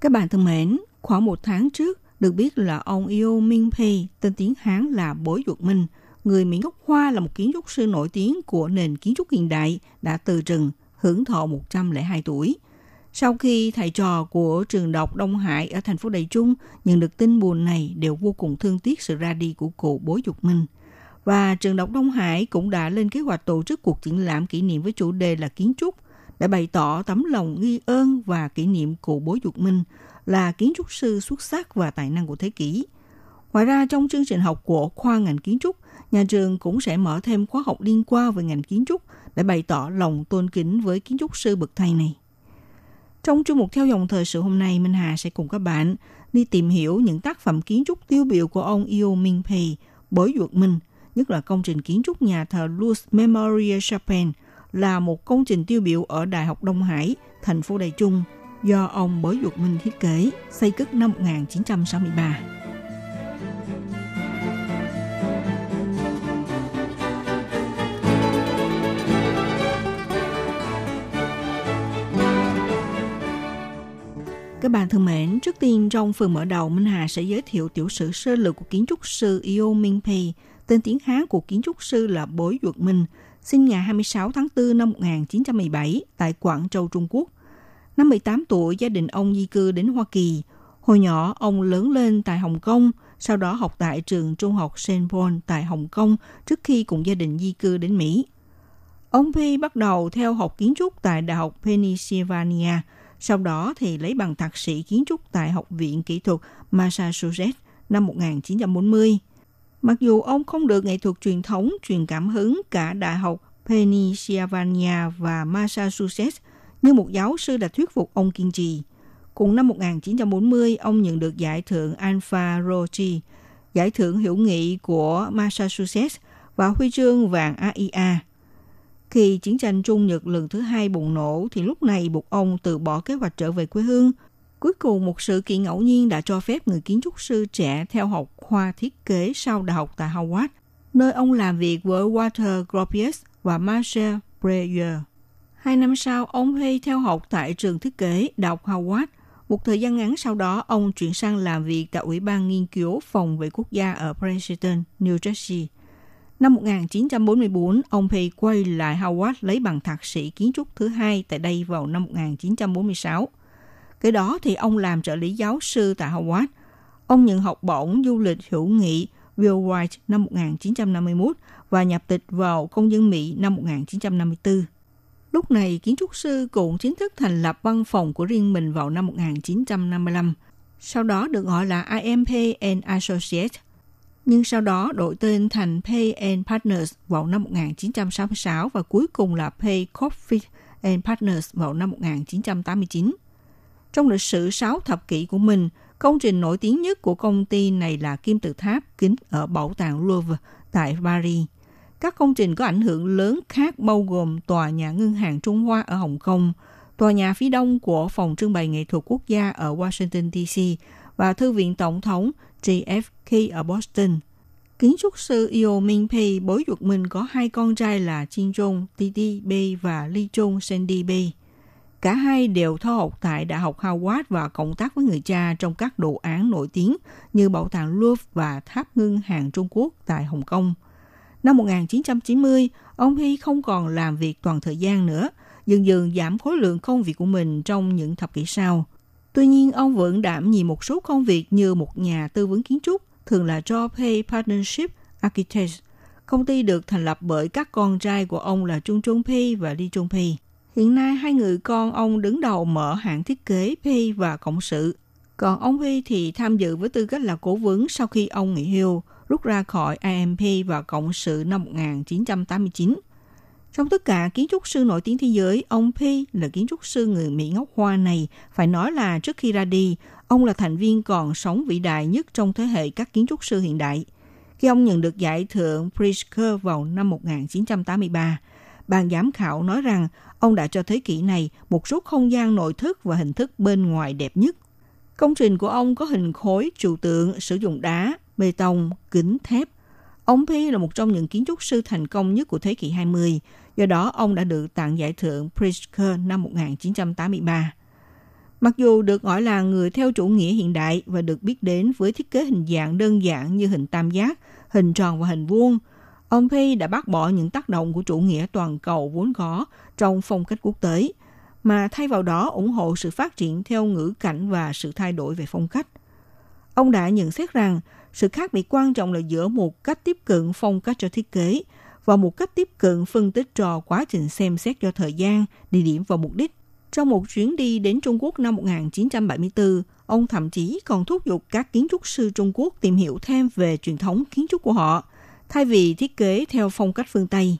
Các bạn thân mến, khoảng một tháng trước, được biết là ông yêu Minh Pei, tên tiếng Hán là Bối Duật Minh, người Mỹ gốc Hoa là một kiến trúc sư nổi tiếng của nền kiến trúc hiện đại, đã từ trần, hưởng thọ 102 tuổi. Sau khi thầy trò của trường đọc Đông Hải ở thành phố Đài Trung nhận được tin buồn này đều vô cùng thương tiếc sự ra đi của cụ Bố Dục Minh. Và trường đọc Đông Hải cũng đã lên kế hoạch tổ chức cuộc triển lãm kỷ niệm với chủ đề là kiến trúc để bày tỏ tấm lòng nghi ơn và kỷ niệm cụ Bố Dục Minh là kiến trúc sư xuất sắc và tài năng của thế kỷ. Ngoài ra, trong chương trình học của khoa ngành kiến trúc, nhà trường cũng sẽ mở thêm khóa học liên quan về ngành kiến trúc để bày tỏ lòng tôn kính với kiến trúc sư bậc thầy này. Trong chương mục theo dòng thời sự hôm nay, Minh Hà sẽ cùng các bạn đi tìm hiểu những tác phẩm kiến trúc tiêu biểu của ông Eo Minh Pei, Bối Duật Minh, nhất là công trình kiến trúc nhà thờ Louis Memorial Chapel là một công trình tiêu biểu ở Đại học Đông Hải, thành phố Đài Trung, do ông Bối Duật Minh thiết kế, xây cất năm 1963. Các bạn thân mến, trước tiên trong phần mở đầu, Minh Hà sẽ giới thiệu tiểu sử sơ lược của kiến trúc sư Eo Minh Pei, tên tiếng Hán của kiến trúc sư là Bối Duật Minh, sinh ngày 26 tháng 4 năm 1917 tại Quảng Châu, Trung Quốc. Năm 18 tuổi, gia đình ông di cư đến Hoa Kỳ. Hồi nhỏ, ông lớn lên tại Hồng Kông, sau đó học tại trường trung học St. Paul tại Hồng Kông trước khi cùng gia đình di cư đến Mỹ. Ông Pei bắt đầu theo học kiến trúc tại Đại học Pennsylvania, sau đó thì lấy bằng thạc sĩ kiến trúc tại Học viện Kỹ thuật Massachusetts năm 1940. Mặc dù ông không được nghệ thuật truyền thống truyền cảm hứng cả Đại học Pennsylvania và Massachusetts, nhưng một giáo sư đã thuyết phục ông kiên trì. Cùng năm 1940, ông nhận được giải thưởng Alpha Rossi, giải thưởng hữu nghị của Massachusetts và huy chương vàng AIA. Khi chiến tranh Trung Nhật lần thứ hai bùng nổ thì lúc này buộc ông từ bỏ kế hoạch trở về quê hương. Cuối cùng một sự kiện ngẫu nhiên đã cho phép người kiến trúc sư trẻ theo học khoa thiết kế sau đại học tại Howard, nơi ông làm việc với Walter Gropius và Marcel Breyer. Hai năm sau, ông hay theo học tại trường thiết kế Đại học Howard. Một thời gian ngắn sau đó, ông chuyển sang làm việc tại Ủy ban Nghiên cứu Phòng vệ Quốc gia ở Princeton, New Jersey. Năm 1944, ông Pei quay lại Howard lấy bằng thạc sĩ kiến trúc thứ hai tại đây vào năm 1946. Kế đó thì ông làm trợ lý giáo sư tại Howard. Ông nhận học bổng du lịch hữu nghị Will White năm 1951 và nhập tịch vào công dân Mỹ năm 1954. Lúc này, kiến trúc sư cũng chính thức thành lập văn phòng của riêng mình vào năm 1955. Sau đó được gọi là IMP and Associates. Nhưng sau đó đổi tên thành Pay and Partners vào năm 1966 và cuối cùng là Pay Coffee and Partners vào năm 1989. Trong lịch sử 6 thập kỷ của mình, công trình nổi tiếng nhất của công ty này là kim tự tháp kính ở Bảo tàng Louvre tại Paris. Các công trình có ảnh hưởng lớn khác bao gồm tòa nhà ngân hàng Trung Hoa ở Hồng Kông, tòa nhà phía đông của Phòng trưng bày nghệ thuật quốc gia ở Washington DC và Thư viện Tổng thống JFK ở Boston. Kiến trúc sư Eo Min Pei bối ruột mình có hai con trai là Jin Jong Titi B và Li Jong Sandy B. Cả hai đều theo học tại Đại học Howard và cộng tác với người cha trong các đồ án nổi tiếng như Bảo tàng Louvre và Tháp Ngân hàng Trung Quốc tại Hồng Kông. Năm 1990, ông Hy không còn làm việc toàn thời gian nữa, dần dần giảm khối lượng công việc của mình trong những thập kỷ sau. Tuy nhiên, ông vẫn đảm nhiệm một số công việc như một nhà tư vấn kiến trúc, thường là Joe Pay Partnership Architects. Công ty được thành lập bởi các con trai của ông là Trung Trung Pay và Lee Trung Pay. Hiện nay hai người con ông đứng đầu mở hãng thiết kế Pay và cộng sự. Còn ông Pay thì tham dự với tư cách là cố vấn sau khi ông nghỉ hưu, rút ra khỏi IMP và cộng sự năm 1989. Trong tất cả kiến trúc sư nổi tiếng thế giới, ông P là kiến trúc sư người Mỹ ngốc hoa này. Phải nói là trước khi ra đi, ông là thành viên còn sống vĩ đại nhất trong thế hệ các kiến trúc sư hiện đại. Khi ông nhận được giải thưởng Pritzker vào năm 1983, ban giám khảo nói rằng ông đã cho thế kỷ này một số không gian nội thất và hình thức bên ngoài đẹp nhất. Công trình của ông có hình khối, trụ tượng, sử dụng đá, bê tông, kính, thép. Ông P là một trong những kiến trúc sư thành công nhất của thế kỷ 20, do đó ông đã được tặng giải thưởng Pritzker năm 1983. Mặc dù được gọi là người theo chủ nghĩa hiện đại và được biết đến với thiết kế hình dạng đơn giản như hình tam giác, hình tròn và hình vuông, ông Pei đã bác bỏ những tác động của chủ nghĩa toàn cầu vốn có trong phong cách quốc tế, mà thay vào đó ủng hộ sự phát triển theo ngữ cảnh và sự thay đổi về phong cách. Ông đã nhận xét rằng sự khác biệt quan trọng là giữa một cách tiếp cận phong cách cho thiết kế và một cách tiếp cận phân tích cho quá trình xem xét cho thời gian, địa điểm và mục đích. Trong một chuyến đi đến Trung Quốc năm 1974, ông thậm chí còn thúc giục các kiến trúc sư Trung Quốc tìm hiểu thêm về truyền thống kiến trúc của họ, thay vì thiết kế theo phong cách phương Tây.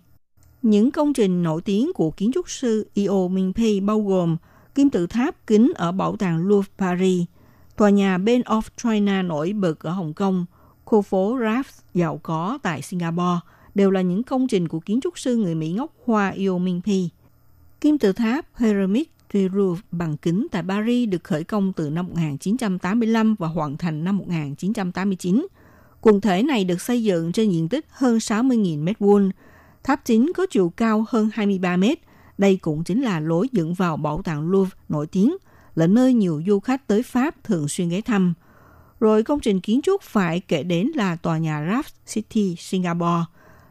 Những công trình nổi tiếng của kiến trúc sư Io Minpei bao gồm kim tự tháp kính ở bảo tàng Louvre Paris, tòa nhà Bank of China nổi bật ở Hồng Kông, khu phố Raffles giàu có tại Singapore đều là những công trình của kiến trúc sư người Mỹ ngốc Hoa Yêu Minh Phi. Kim tự tháp Pyramid du Louvre bằng kính tại Paris được khởi công từ năm 1985 và hoàn thành năm 1989. Quần thể này được xây dựng trên diện tích hơn 60.000 m2. Tháp chính có chiều cao hơn 23 m. Đây cũng chính là lối dẫn vào bảo tàng Louvre nổi tiếng, là nơi nhiều du khách tới Pháp thường xuyên ghé thăm. Rồi công trình kiến trúc phải kể đến là tòa nhà Raft City, Singapore.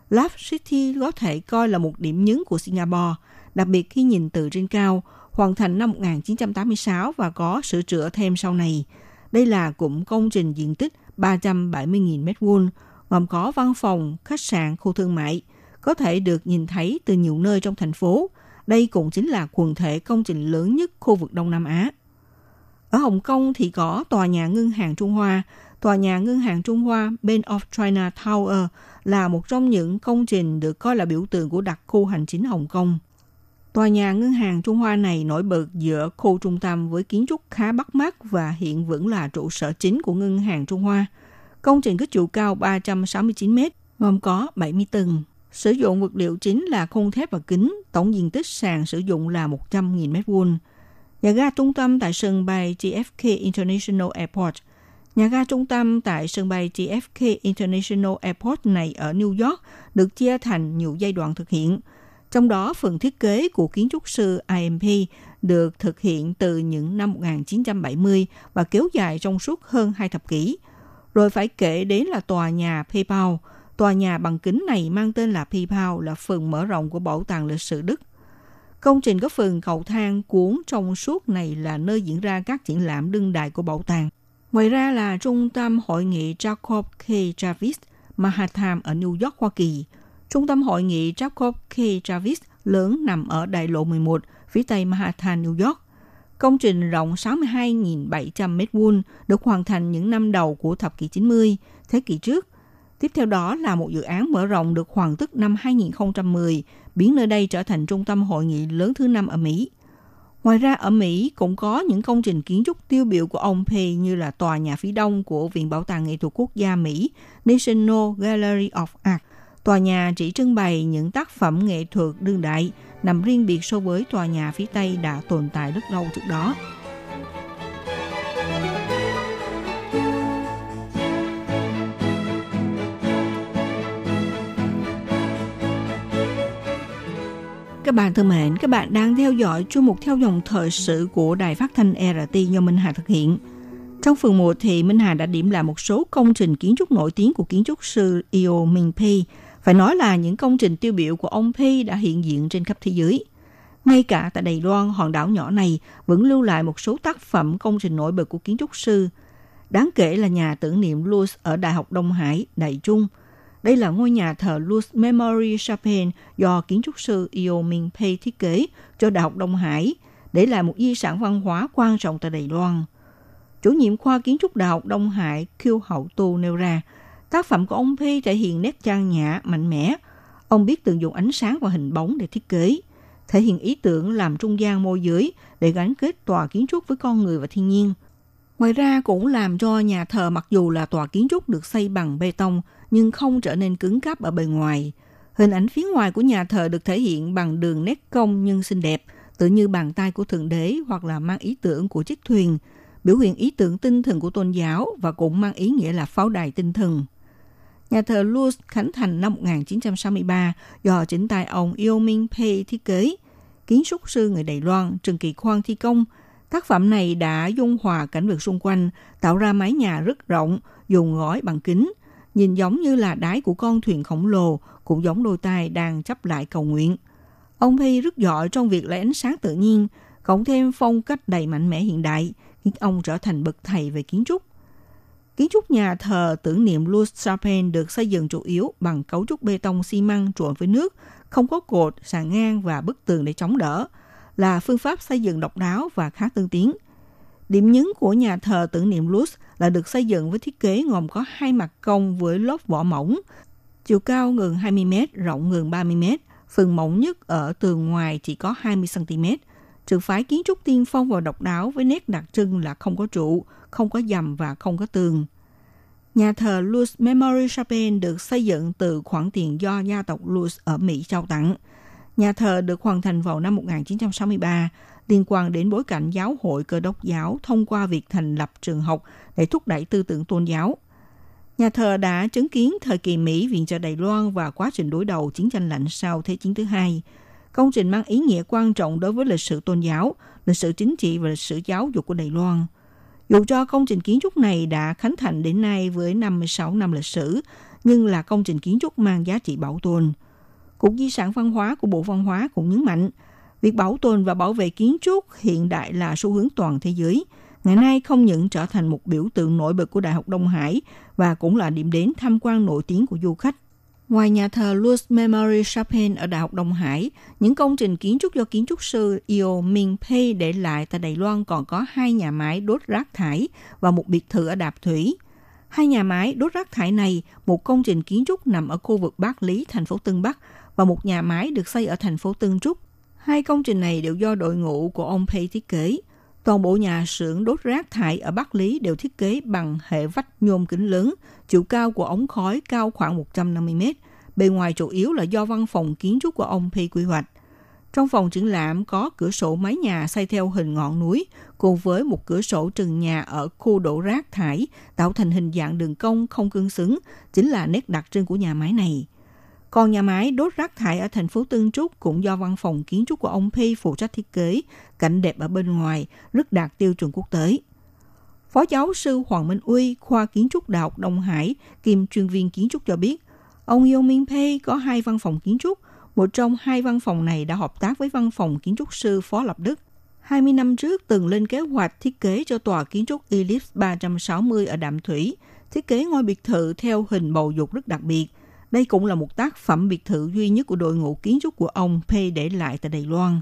Raft City có thể coi là một điểm nhấn của Singapore, đặc biệt khi nhìn từ trên cao, hoàn thành năm 1986 và có sửa chữa thêm sau này. Đây là cụm công trình diện tích 370.000 m2, gồm có văn phòng, khách sạn, khu thương mại, có thể được nhìn thấy từ nhiều nơi trong thành phố. Đây cũng chính là quần thể công trình lớn nhất khu vực Đông Nam Á. Ở Hồng Kông thì có tòa nhà ngân hàng Trung Hoa. Tòa nhà ngân hàng Trung Hoa Bank of China Tower là một trong những công trình được coi là biểu tượng của đặc khu hành chính Hồng Kông. Tòa nhà ngân hàng Trung Hoa này nổi bật giữa khu trung tâm với kiến trúc khá bắt mắt và hiện vẫn là trụ sở chính của ngân hàng Trung Hoa. Công trình có chiều cao 369 m, gồm có 70 tầng. Sử dụng vật liệu chính là khung thép và kính, tổng diện tích sàn sử dụng là 100.000 m2. Nhà ga trung tâm tại sân bay JFK International Airport. Nhà ga trung tâm tại sân bay JFK International Airport này ở New York được chia thành nhiều giai đoạn thực hiện – trong đó, phần thiết kế của kiến trúc sư IMP được thực hiện từ những năm 1970 và kéo dài trong suốt hơn hai thập kỷ. Rồi phải kể đến là tòa nhà PayPal. Tòa nhà bằng kính này mang tên là PayPal là phần mở rộng của bảo tàng lịch sử Đức. Công trình có phần cầu thang cuốn trong suốt này là nơi diễn ra các triển lãm đương đại của bảo tàng. Ngoài ra là trung tâm hội nghị Jacob K. Travis Manhattan ở New York, Hoa Kỳ, Trung tâm hội nghị Jacob K. Travis lớn nằm ở đại lộ 11, phía tây Manhattan, New York. Công trình rộng 62.700 m2 được hoàn thành những năm đầu của thập kỷ 90, thế kỷ trước. Tiếp theo đó là một dự án mở rộng được hoàn tất năm 2010, biến nơi đây trở thành trung tâm hội nghị lớn thứ năm ở Mỹ. Ngoài ra, ở Mỹ cũng có những công trình kiến trúc tiêu biểu của ông Pei như là tòa nhà phía đông của Viện Bảo tàng Nghệ thuật Quốc gia Mỹ, National Gallery of Art – Tòa nhà chỉ trưng bày những tác phẩm nghệ thuật đương đại, nằm riêng biệt so với tòa nhà phía Tây đã tồn tại rất lâu trước đó. Các bạn thân mến, các bạn đang theo dõi chuyên mục theo dòng thời sự của Đài Phát thanh RT do Minh Hà thực hiện. Trong phần 1 thì Minh Hà đã điểm lại một số công trình kiến trúc nổi tiếng của kiến trúc sư Eo Minh Phi. phải nói là những công trình tiêu biểu của ông Phi đã hiện diện trên khắp thế giới. Ngay cả tại Đài Loan, hòn đảo nhỏ này vẫn lưu lại một số tác phẩm công trình nổi bật của kiến trúc sư. Đáng kể là nhà tưởng niệm Louis ở Đại học Đông Hải, Đại Trung. Đây là ngôi nhà thờ Luz Memory Chapel do kiến trúc sư Yeo Minh Pei thiết kế cho Đại học Đông Hải, để lại một di sản văn hóa quan trọng tại Đài Loan. Chủ nhiệm khoa kiến trúc Đại học Đông Hải Kiêu Hậu Tu nêu ra, tác phẩm của ông Pei thể hiện nét trang nhã, mạnh mẽ. Ông biết tận dụng ánh sáng và hình bóng để thiết kế, thể hiện ý tưởng làm trung gian môi giới để gắn kết tòa kiến trúc với con người và thiên nhiên. Ngoài ra cũng làm cho nhà thờ mặc dù là tòa kiến trúc được xây bằng bê tông nhưng không trở nên cứng cáp ở bề ngoài. Hình ảnh phía ngoài của nhà thờ được thể hiện bằng đường nét cong nhưng xinh đẹp, tự như bàn tay của Thượng Đế hoặc là mang ý tưởng của chiếc thuyền, biểu hiện ý tưởng tinh thần của tôn giáo và cũng mang ý nghĩa là pháo đài tinh thần. Nhà thờ Lourdes khánh thành năm 1963 do chính tay ông Eo Minh Pei thiết kế. Kiến trúc sư người Đài Loan Trần Kỳ Khoan thi công. Tác phẩm này đã dung hòa cảnh vật xung quanh, tạo ra mái nhà rất rộng, dùng gói bằng kính, nhìn giống như là đáy của con thuyền khổng lồ, cũng giống đôi tay đang chấp lại cầu nguyện. Ông Phi rất giỏi trong việc lấy ánh sáng tự nhiên, cộng thêm phong cách đầy mạnh mẽ hiện đại, khiến ông trở thành bậc thầy về kiến trúc. Kiến trúc nhà thờ tưởng niệm Louis Chapel được xây dựng chủ yếu bằng cấu trúc bê tông xi măng trộn với nước, không có cột, sàn ngang và bức tường để chống đỡ, là phương pháp xây dựng độc đáo và khá tương tiến. Điểm nhấn của nhà thờ tưởng niệm Luz là được xây dựng với thiết kế gồm có hai mặt cong với lớp vỏ mỏng, chiều cao gần 20 m, rộng gần 30 m, phần mỏng nhất ở tường ngoài chỉ có 20 cm. Trường phái kiến trúc tiên phong và độc đáo với nét đặc trưng là không có trụ, không có dầm và không có tường. Nhà thờ Luz Memory Chapel được xây dựng từ khoản tiền do gia tộc Luz ở Mỹ trao tặng. Nhà thờ được hoàn thành vào năm 1963 liên quan đến bối cảnh giáo hội cơ đốc giáo thông qua việc thành lập trường học để thúc đẩy tư tưởng tôn giáo. Nhà thờ đã chứng kiến thời kỳ Mỹ viện trợ Đài Loan và quá trình đối đầu chiến tranh lạnh sau Thế chiến thứ hai. Công trình mang ý nghĩa quan trọng đối với lịch sử tôn giáo, lịch sử chính trị và lịch sử giáo dục của Đài Loan. Dù cho công trình kiến trúc này đã khánh thành đến nay với 56 năm lịch sử, nhưng là công trình kiến trúc mang giá trị bảo tồn. Cục Di sản Văn hóa của Bộ Văn hóa cũng nhấn mạnh, việc bảo tồn và bảo vệ kiến trúc hiện đại là xu hướng toàn thế giới. Ngày nay không những trở thành một biểu tượng nổi bật của Đại học Đông Hải và cũng là điểm đến tham quan nổi tiếng của du khách. Ngoài nhà thờ Louis Memory Chapel ở Đại học Đông Hải, những công trình kiến trúc do kiến trúc sư Io Minh Pei để lại tại Đài Loan còn có hai nhà máy đốt rác thải và một biệt thự ở Đạp Thủy. Hai nhà máy đốt rác thải này, một công trình kiến trúc nằm ở khu vực Bắc Lý, thành phố Tân Bắc và một nhà máy được xây ở thành phố Tân Trúc. Hai công trình này đều do đội ngũ của ông Pei thiết kế. Toàn bộ nhà xưởng đốt rác thải ở Bắc Lý đều thiết kế bằng hệ vách nhôm kính lớn, chiều cao của ống khói cao khoảng 150 mét. Bề ngoài chủ yếu là do văn phòng kiến trúc của ông Pei quy hoạch. Trong phòng triển lãm có cửa sổ mái nhà xây theo hình ngọn núi, cùng với một cửa sổ trần nhà ở khu đổ rác thải, tạo thành hình dạng đường cong không cương xứng, chính là nét đặc trưng của nhà máy này. Còn nhà máy đốt rác thải ở thành phố Tân Trúc cũng do văn phòng kiến trúc của ông Phi phụ trách thiết kế, cảnh đẹp ở bên ngoài, rất đạt tiêu chuẩn quốc tế. Phó giáo sư Hoàng Minh Uy, khoa kiến trúc Đại học Đông Hải, kiêm chuyên viên kiến trúc cho biết, ông Yo Minh Pei có hai văn phòng kiến trúc, một trong hai văn phòng này đã hợp tác với văn phòng kiến trúc sư Phó Lập Đức. 20 năm trước từng lên kế hoạch thiết kế cho tòa kiến trúc Ellipse 360 ở Đạm Thủy, thiết kế ngôi biệt thự theo hình bầu dục rất đặc biệt. Đây cũng là một tác phẩm biệt thự duy nhất của đội ngũ kiến trúc của ông Pei để lại tại Đài Loan.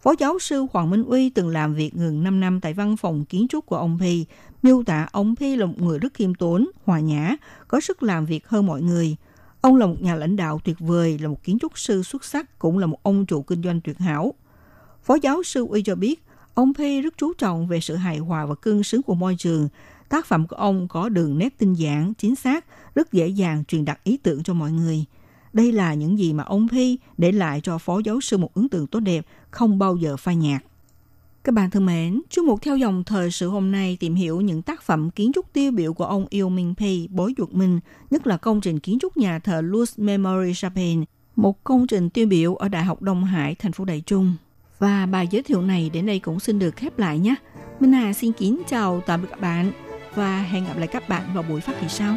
Phó giáo sư Hoàng Minh Uy từng làm việc gần 5 năm tại văn phòng kiến trúc của ông Pei, miêu tả ông Pei là một người rất khiêm tốn, hòa nhã, có sức làm việc hơn mọi người. Ông là một nhà lãnh đạo tuyệt vời, là một kiến trúc sư xuất sắc, cũng là một ông chủ kinh doanh tuyệt hảo. Phó giáo sư Uy cho biết, ông Pei rất chú trọng về sự hài hòa và cân xứng của môi trường. Tác phẩm của ông có đường nét tinh giản, chính xác, rất dễ dàng truyền đạt ý tưởng cho mọi người. Đây là những gì mà ông Phi để lại cho phó giáo sư một ấn tượng tốt đẹp, không bao giờ phai nhạt. Các bạn thân mến, chương mục theo dòng thời sự hôm nay tìm hiểu những tác phẩm kiến trúc tiêu biểu của ông Yêu Minh phi bối duật minh, nhất là công trình kiến trúc nhà thờ Luz Memory Chapin, một công trình tiêu biểu ở Đại học Đông Hải, thành phố Đại Trung. Và bài giới thiệu này đến đây cũng xin được khép lại nhé. Minh Hà xin kính chào tạm biệt các bạn và hẹn gặp lại các bạn vào buổi phát kỳ sau.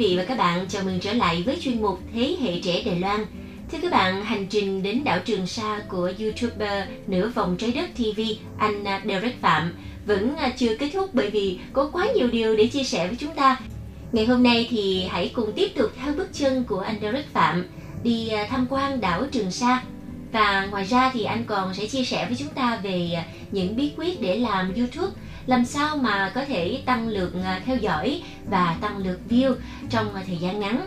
Vị và các bạn. Chào mừng trở lại với chuyên mục Thế hệ trẻ Đài Loan. Thưa các bạn, hành trình đến đảo Trường Sa của YouTuber Nửa vòng trái đất TV anh Derek Phạm vẫn à, chưa kết thúc bởi vì có quá nhiều điều để chia sẻ với chúng ta. Ngày hôm nay thì hãy cùng tiếp tục theo bước chân của anh Derek Phạm đi à, tham quan đảo Trường Sa. Và ngoài ra thì anh còn sẽ chia sẻ với chúng ta về à, những bí quyết để làm YouTube làm sao mà có thể tăng lượng à, theo dõi và tăng lượt view trong à, thời gian ngắn.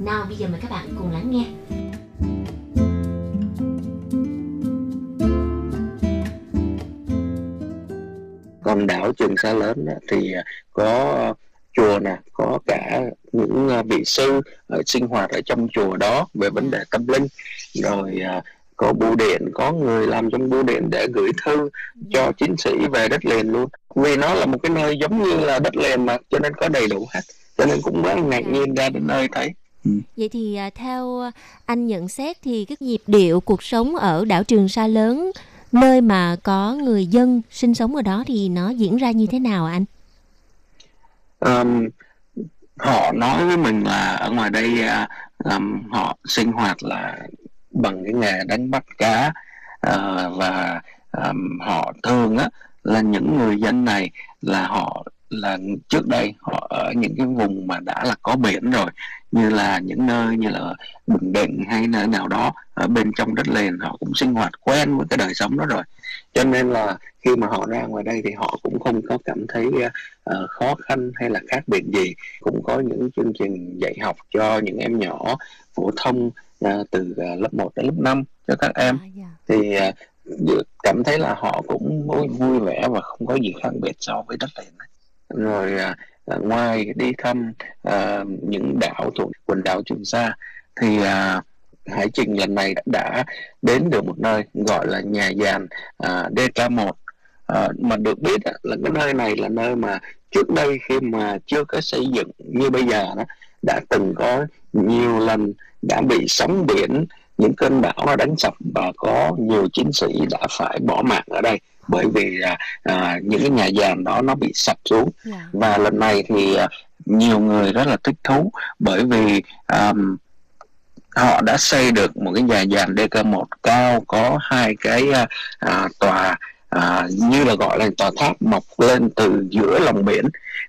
Nào bây giờ mời các bạn cùng lắng nghe. còn đảo Trường Sa lớn thì à, có chùa nè có cả những vị sư sinh hoạt ở trong chùa đó về vấn đề tâm linh rồi có bưu điện có người làm trong bưu điện để gửi thư cho chiến sĩ về đất liền luôn. Vì nó là một cái nơi giống như là đất liền mà cho nên có đầy đủ hết. Cho nên cũng rất ngạc nhiên ra đến nơi thấy. Vậy thì à, theo anh nhận xét thì cái nhịp điệu cuộc sống ở đảo Trường Sa lớn nơi mà có người dân sinh sống ở đó thì nó diễn ra như thế nào anh? Ờm, họ nói với mình là ở ngoài đây ờm, họ sinh hoạt là bằng cái nghề đánh bắt cá à, và à, họ thường á là những người dân này là họ là trước đây họ ở những cái vùng mà đã là có biển rồi như là những nơi như là Bình Định hay nơi nào đó ở bên trong đất liền họ cũng sinh hoạt quen với cái đời sống đó rồi. Cho nên là khi mà họ ra ngoài đây thì họ cũng không có cảm thấy uh, khó khăn hay là khác biệt gì. Cũng có những chương trình dạy học cho những em nhỏ phổ thông ờ, từ ờ, lớp 1 đến lớp 5 cho các em. À, dạ. thì ờ, cảm thấy là họ cũng vui, vui vẻ và không có gì khác biệt so với đất liền rồi à, ngoài đi thăm à, những đảo thuộc quần đảo Trường Sa thì à, hải trình lần này đã, đến được một nơi gọi là nhà giàn à, DK1 à, mà được biết là cái nơi này là nơi mà trước đây khi mà chưa có xây dựng như bây giờ đó đã từng có nhiều lần đã bị sóng biển những cơn bão nó đánh sập và có nhiều chiến sĩ đã phải bỏ mạng ở đây bởi vì à, à, những cái nhà giàn đó nó bị sập xuống Dạ. và lần này thì à, nhiều người rất là thích thú bởi vì um, họ đã xây được một cái nhà giàn DK1 cao có hai cái à, à, tòa à, như là gọi là tòa tháp mọc lên từ giữa lòng biển.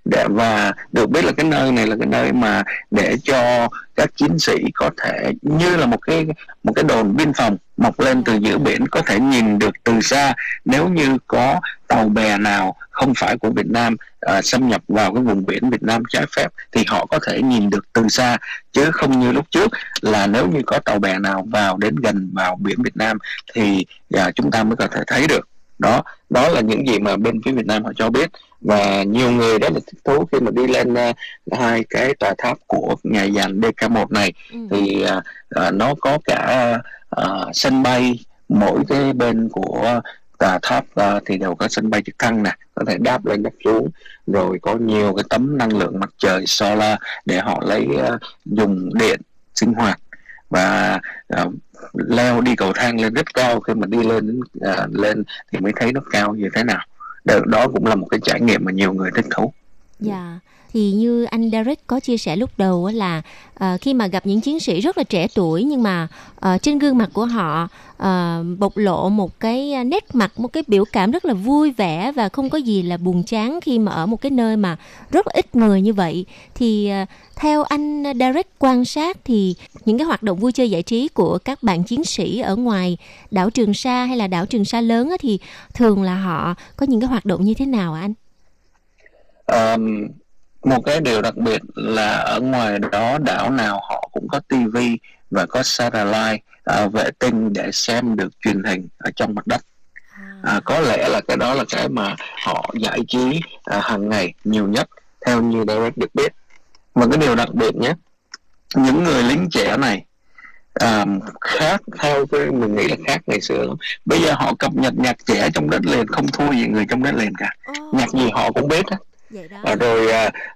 Để và được biết là cái nơi này là cái nơi mà để cho các chiến sĩ có thể như là một cái một cái đồn biên phòng mọc lên từ giữa biển có thể nhìn được từ xa. Nếu như có tàu bè nào không phải của Việt Nam à, xâm nhập vào cái vùng biển Việt Nam trái phép thì họ có thể nhìn được từ xa chứ không như lúc trước là nếu như có tàu bè nào vào đến gần vào biển Việt Nam thì à, chúng ta mới có thể thấy được đó đó là những gì mà bên phía Việt Nam họ cho biết. Và nhiều người rất là thích thú khi mà đi lên à, hai cái tòa tháp của nhà giàn DK1 này. Ừ. thì à, nó có cả à, sân bay mỗi cái bên của tòa tháp à, thì đều có sân bay trực thăng nè có thể đáp lên đáp xuống rồi có nhiều cái tấm năng lượng mặt trời solar để họ lấy à, dùng điện sinh hoạt. Và à, leo đi cầu thang lên rất cao khi mà đi lên à, lên thì mới thấy nó cao như thế nào đó, cũng là một cái trải nghiệm mà nhiều người thích thú Dạ. Thì như anh Derek có chia sẻ lúc đầu là uh, khi mà gặp những chiến sĩ rất là trẻ tuổi nhưng mà uh, trên gương mặt của họ uh, bộc lộ một cái nét mặt, một cái biểu cảm rất là vui vẻ và không có gì là buồn chán khi mà ở một cái nơi mà rất là ít người như vậy. Thì uh, theo anh Derek quan sát thì những cái hoạt động vui chơi giải trí của các bạn chiến sĩ ở ngoài đảo Trường Sa hay là đảo Trường Sa lớn thì thường là họ có những cái hoạt động như thế nào ạ anh? Um, một cái điều đặc biệt là ở ngoài đó đảo nào họ cũng có tivi và có satellite à, vệ tinh để xem được truyền hình ở trong mặt đất. À, có lẽ là cái đó là cái mà họ giải trí à, hàng ngày nhiều nhất theo như Derek được biết. Và cái điều đặc biệt nhé những người lính trẻ này à, khác theo cái mình nghĩ là khác ngày xưa lắm. Bây giờ họ cập nhật nhạc trẻ trong đất liền không thua gì người trong đất liền cả. Nhạc gì họ cũng biết á và rồi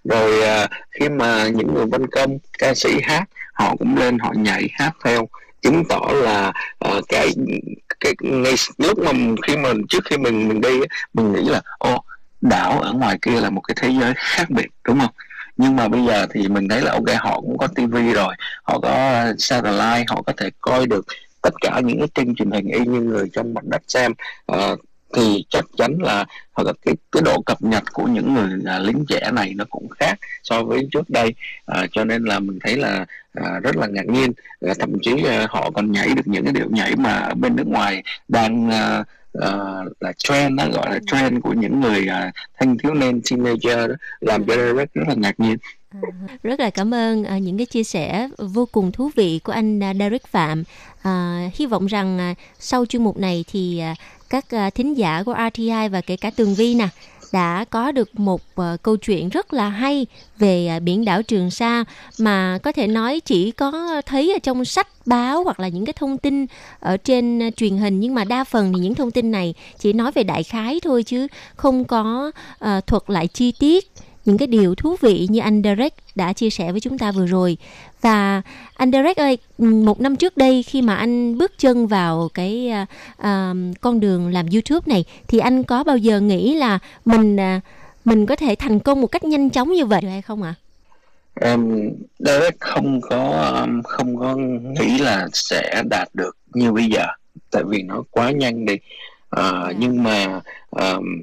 rồi à, à, khi mà những người văn công ca sĩ hát họ cũng lên họ nhảy hát theo chứng tỏ là uh, cái cái ngay lúc mà khi mà trước khi mình mình đi mình nghĩ là ô đảo ở ngoài kia là một cái thế giới khác biệt đúng không? Nhưng mà bây giờ thì mình thấy là ok họ cũng có tivi rồi họ có satellite họ có thể coi được tất cả những cái kênh truyền hình y như người trong mặt đất xem uh, thì chắc chắn là hoặc là cái cái độ cập nhật của những người à, lính trẻ này nó cũng khác so với trước đây. À, cho nên là mình thấy là à, rất là ngạc nhiên. À, thậm chí à, họ còn nhảy được những cái điệu nhảy mà ở bên nước ngoài đang à, à, là trend đó gọi là trend của những người à, thanh thiếu niên teenager đó làm cho Derek rất là ngạc nhiên. À, rất là cảm ơn à, những cái chia sẻ vô cùng thú vị của anh à, Derek Phạm. À, hy vọng rằng à, sau chuyên mục này thì à, các ờ, thính giả của RTI và kể cả Tường Vi nè đã có được một ờ, câu chuyện rất là hay về ờ, biển đảo Trường Sa mà có thể nói chỉ có thấy ở trong sách báo hoặc là những cái thông tin ở trên truyền hình nhưng mà đa phần thì những thông tin này chỉ nói về đại khái thôi chứ không có uh, thuật lại chi tiết những cái điều thú vị như anh Derek đã chia sẻ với chúng ta vừa rồi. Và anh Derek ơi, một năm trước đây khi mà anh bước chân vào cái à, à, con đường làm YouTube này thì anh có bao giờ nghĩ là mình à, mình có thể thành công một cách nhanh chóng như vậy hay không ạ? Em Derek không có um, không có nghĩ là sẽ đạt được như bây giờ tại vì nó quá nhanh đi à, nhưng mà um,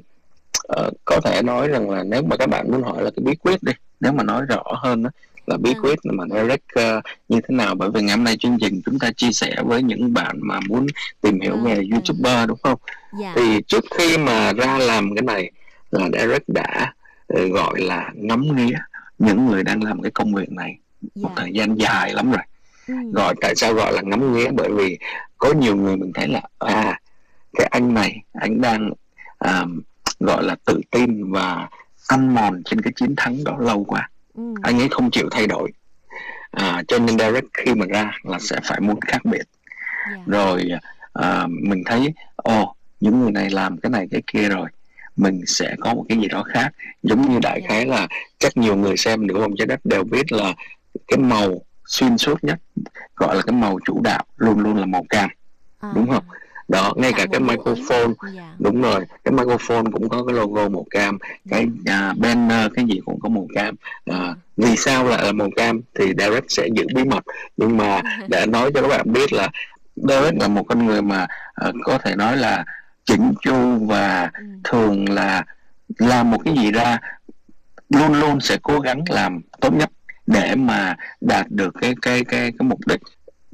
ờ, có thể nói rằng là nếu mà các bạn muốn hỏi là cái bí quyết đi nếu mà nói rõ hơn đó, là bí Ừ. quyết mà Derek ờ, như thế nào bởi vì ngày hôm nay chương trình chúng ta chia sẻ với những bạn mà muốn tìm hiểu Ừ, về ừ. YouTuber đúng không Dạ. thì trước khi mà ra làm cái này là Derek đã ờ, gọi là ngắm nghía những người đang làm cái công việc này một Dạ. thời gian dài lắm rồi Ừ. gọi tại sao gọi là ngắm nghía bởi vì có nhiều người mình thấy là à cái anh này anh đang à, gọi là tự tin và ăn mòn trên cái chiến thắng đó lâu quá Ừ. anh ấy không chịu thay đổi à, cho nên Derek khi mà ra là sẽ phải muốn khác biệt Dạ. rồi à, mình thấy ồ những người này làm cái này cái kia rồi mình sẽ có một cái gì đó khác giống như đại Dạ. khái là chắc nhiều người xem nửa vòng trái đất đều biết là cái màu xuyên suốt nhất gọi là cái màu chủ đạo luôn luôn là màu cam À. đúng không? Đó ngay cả cái microphone. Dạ. đúng rồi cái microphone cũng có cái logo màu cam cái à, banner cái gì cũng có màu cam à, vì sao lại là màu cam thì Derek sẽ giữ bí mật nhưng mà để nói cho các bạn biết là Derek là một con người mà à, có thể nói là chỉnh chu và Ừ. thường là làm một cái gì ra luôn luôn sẽ cố gắng làm tốt nhất để mà đạt được cái cái cái cái mục đích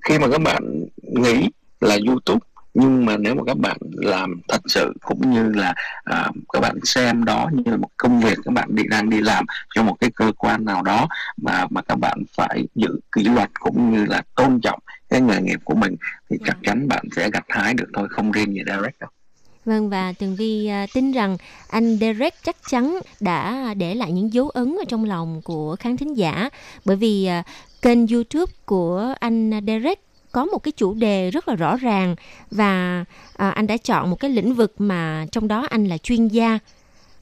khi mà các bạn nghĩ là YouTube nhưng mà nếu mà các bạn làm thật sự cũng như là à, các bạn xem đó như là một công việc các bạn đi đang đi làm cho một cái cơ quan nào đó mà mà các bạn phải giữ kỷ luật cũng như là tôn trọng cái nghề nghiệp của mình thì chắc chắn bạn sẽ gặt hái được thôi không riêng gì Derek đâu. Vâng và Tường Vi à, tin rằng anh Derek chắc chắn đã để lại những dấu ấn ở trong lòng của khán thính giả bởi vì à, kênh YouTube của anh Derek có một cái chủ đề rất là rõ ràng và à, anh đã chọn một cái lĩnh vực mà trong đó anh là chuyên gia.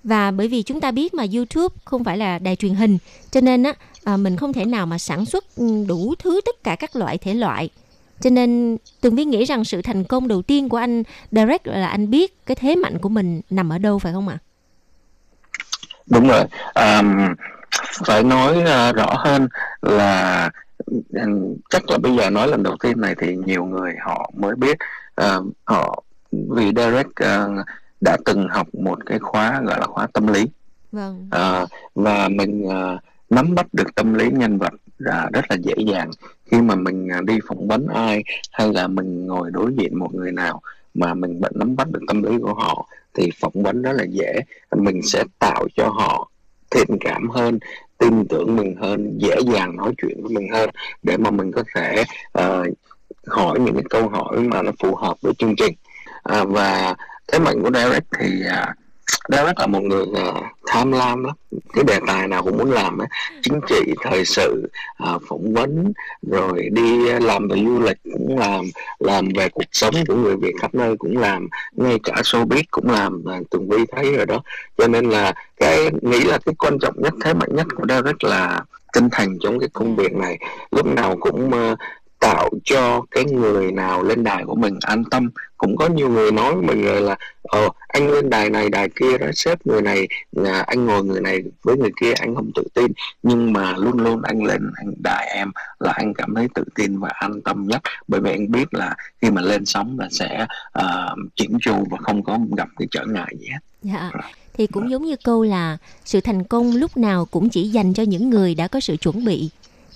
Và bởi vì chúng ta biết mà YouTube không phải là đài truyền hình cho nên á à, mình không thể nào mà sản xuất ừ, đủ thứ tất cả các loại thể loại. Cho nên Tường Vi nghĩ rằng sự thành công đầu tiên của anh Derek là anh biết cái thế mạnh của mình nằm ở đâu phải không ạ? đúng rồi. Um, phải nói uh, rõ hơn là chắc là bây giờ nói lần đầu tiên này thì nhiều người họ mới biết à, họ vì Derek à, đã từng học một cái khóa gọi là khóa tâm lý. Vâng. à, và mình à, nắm bắt được tâm lý nhân vật là rất là dễ dàng. Khi mà mình đi phỏng vấn ai hay là mình ngồi đối diện một người nào mà mình nắm bắt được tâm lý của họ thì phỏng vấn rất là dễ. Mình sẽ tạo cho họ thiện cảm hơn tin tưởng mình hơn dễ dàng nói chuyện với mình hơn để mà mình có thể uh, hỏi những cái câu hỏi mà nó phù hợp với chương trình. Uh, và thế mạnh của direct thì uh, Derek là một người uh, tham lam lắm. Cái đề tài nào cũng muốn làm ấy. chính trị thời sự uh, phỏng vấn rồi đi làm về du lịch cũng làm làm về cuộc sống của người Việt khắp nơi cũng làm ngay cả showbiz cũng làm uh, Tường Vi thấy rồi đó. Cho nên là cái nghĩ là cái quan trọng nhất thế mạnh nhất của Derek là chân thành trong cái công việc này. Lúc nào cũng uh, tạo cho cái người nào lên đài của mình an tâm. Cũng có nhiều người nói với mình rồi là ờ anh lên đài này đài kia đó xếp người này là anh ngồi người này với người kia anh không tự tin. Nhưng mà luôn luôn anh lên anh đài em là anh cảm thấy tự tin và an tâm nhất. Bởi vì anh biết là khi mà lên sóng là sẽ uh, chỉnh chu và không có gặp cái trở ngại gì hết. Dạ. Thì cũng giống như câu là sự thành công lúc nào cũng chỉ dành cho những người đã có sự chuẩn bị.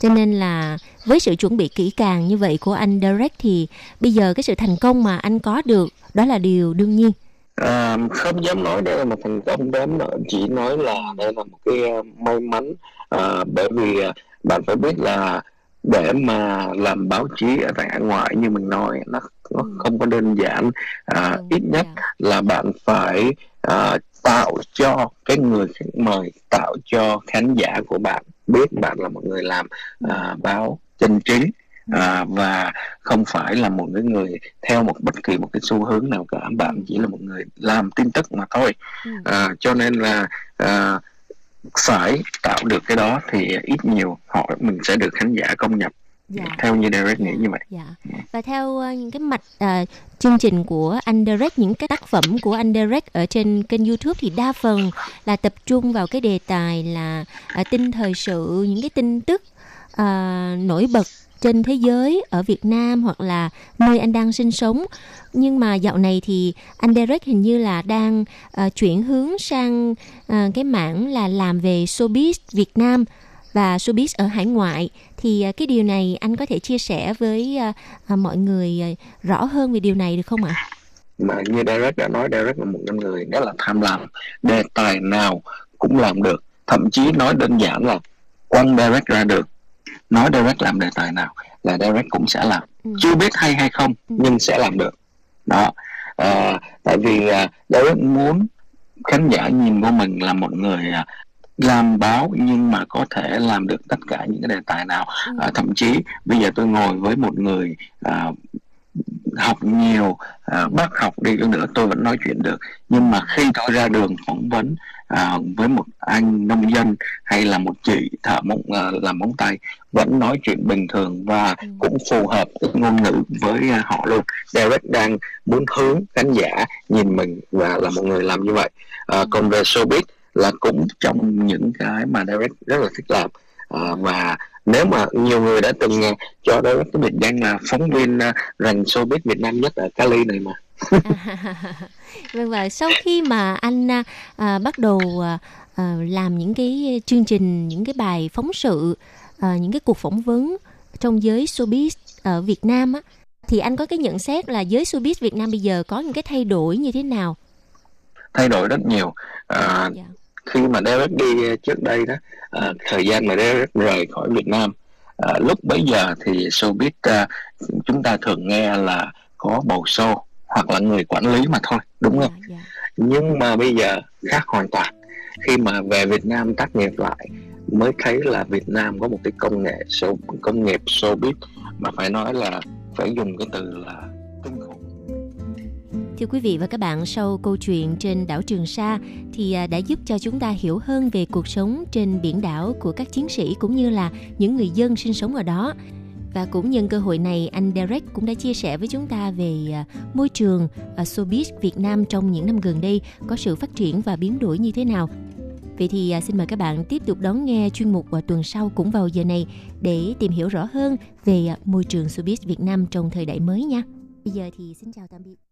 Cho nên là với sự chuẩn bị kỹ càng như vậy của anh Derek thì bây giờ cái sự thành công mà anh có được đó là điều đương nhiên. À, không dám nói đây là một thành công đến chỉ nói là đây là một cái uh, may mắn à, bởi vì uh, bạn phải biết là để mà làm báo chí ở tại hải ngoại như mình nói nó nó Ừ. không có đơn giản à, ít nhất là bạn phải à, tạo cho cái người khách mời tạo cho khán giả của bạn biết bạn là một người làm à, báo chân chính à, và không phải là một cái người theo một bất kỳ một cái xu hướng nào cả. Bạn chỉ là một người làm tin tức mà thôi. Ừ. à, cho nên là à, phải tạo được cái đó thì ít nhiều họ mình sẽ được khán giả công nhận Dạ. theo như Derek nghĩ như vậy Dạ. Và theo ờ, những cái mạch ờ, chương trình của anh Derek, những cái tác phẩm của anh Derek ở trên kênh YouTube thì đa phần là tập trung vào cái đề tài là ờ, tin thời sự, những cái tin tức ờ, nổi bật trên thế giới ở Việt Nam hoặc là nơi anh đang sinh sống. Nhưng mà dạo này thì anh Derek hình như là đang ờ, chuyển hướng sang ờ, cái mảng là làm về showbiz Việt Nam và showbiz ở hải ngoại. Thì à, cái điều này anh có thể chia sẻ với à, à, mọi người rõ hơn về điều này được không ạ? mà như Derek đã nói Derek là một con người rất là tham lam. Đề tài nào cũng làm được. Thậm chí nói đơn giản là quăng Derek ra được. Nói Derek làm đề tài nào là Derek cũng sẽ làm. Ừ. chưa biết hay hay không Ừ. nhưng sẽ làm được. Đó. À, tại vì à, Derek muốn khán giả nhìn vô mình là một người làm báo nhưng mà có thể làm được tất cả những cái đề tài nào Ừ. à, thậm chí bây giờ tôi ngồi với một người à, học nhiều à, bác học đi nữa tôi vẫn nói chuyện được nhưng mà khi tôi ra đường phỏng vấn à, với một anh nông dân hay là một chị thợ móng à, làm móng tay vẫn nói chuyện bình thường và Ừ. cũng phù hợp ngôn ngữ với à, họ luôn Derek đang muốn hướng khán giả nhìn mình và là một người làm như vậy à, Ừ. còn về showbiz là cũng trong những cái mà Derek rất là thích làm à, và nếu mà nhiều người đã từng à, cho Derek cái biệt danh là phóng viên rành showbiz Việt Nam nhất ở Cali này mà vâng và sau khi mà anh à, à, bắt đầu à, à, làm những cái chương trình, những cái bài phóng sự, à, những cái cuộc phỏng vấn trong giới showbiz ở Việt Nam á, thì anh có cái nhận xét là giới showbiz Việt Nam bây giờ có những cái thay đổi như thế nào? thay đổi rất nhiều à, Dạ. Khi mà Derek đi à, trước đây đó à, thời gian mà Derek rời khỏi Việt Nam à, lúc bấy giờ thì showbiz à, chúng ta thường nghe là có bầu show hoặc là người quản lý mà thôi đúng không Dạ, dạ. nhưng mà bây giờ khác hoàn toàn khi mà về Việt Nam tác nghiệp lại mới thấy là Việt Nam có một cái công nghệ show công nghiệp showbiz mà phải nói là phải dùng cái từ là Thưa quý vị và các bạn, sau câu chuyện trên đảo Trường Sa thì à, đã giúp cho chúng ta hiểu hơn về cuộc sống trên biển đảo của các chiến sĩ cũng như là những người dân sinh sống ở đó. Và cũng nhân cơ hội này, anh Derek cũng đã chia sẻ với chúng ta về à, môi trường à, showbiz Việt Nam trong những năm gần đây có sự phát triển và biến đổi như thế nào. Vậy thì à, xin mời các bạn tiếp tục đón nghe chuyên mục vào tuần sau cũng vào giờ này để tìm hiểu rõ hơn về môi trường showbiz Việt Nam trong thời đại mới nha. Bây giờ thì xin chào tạm biệt.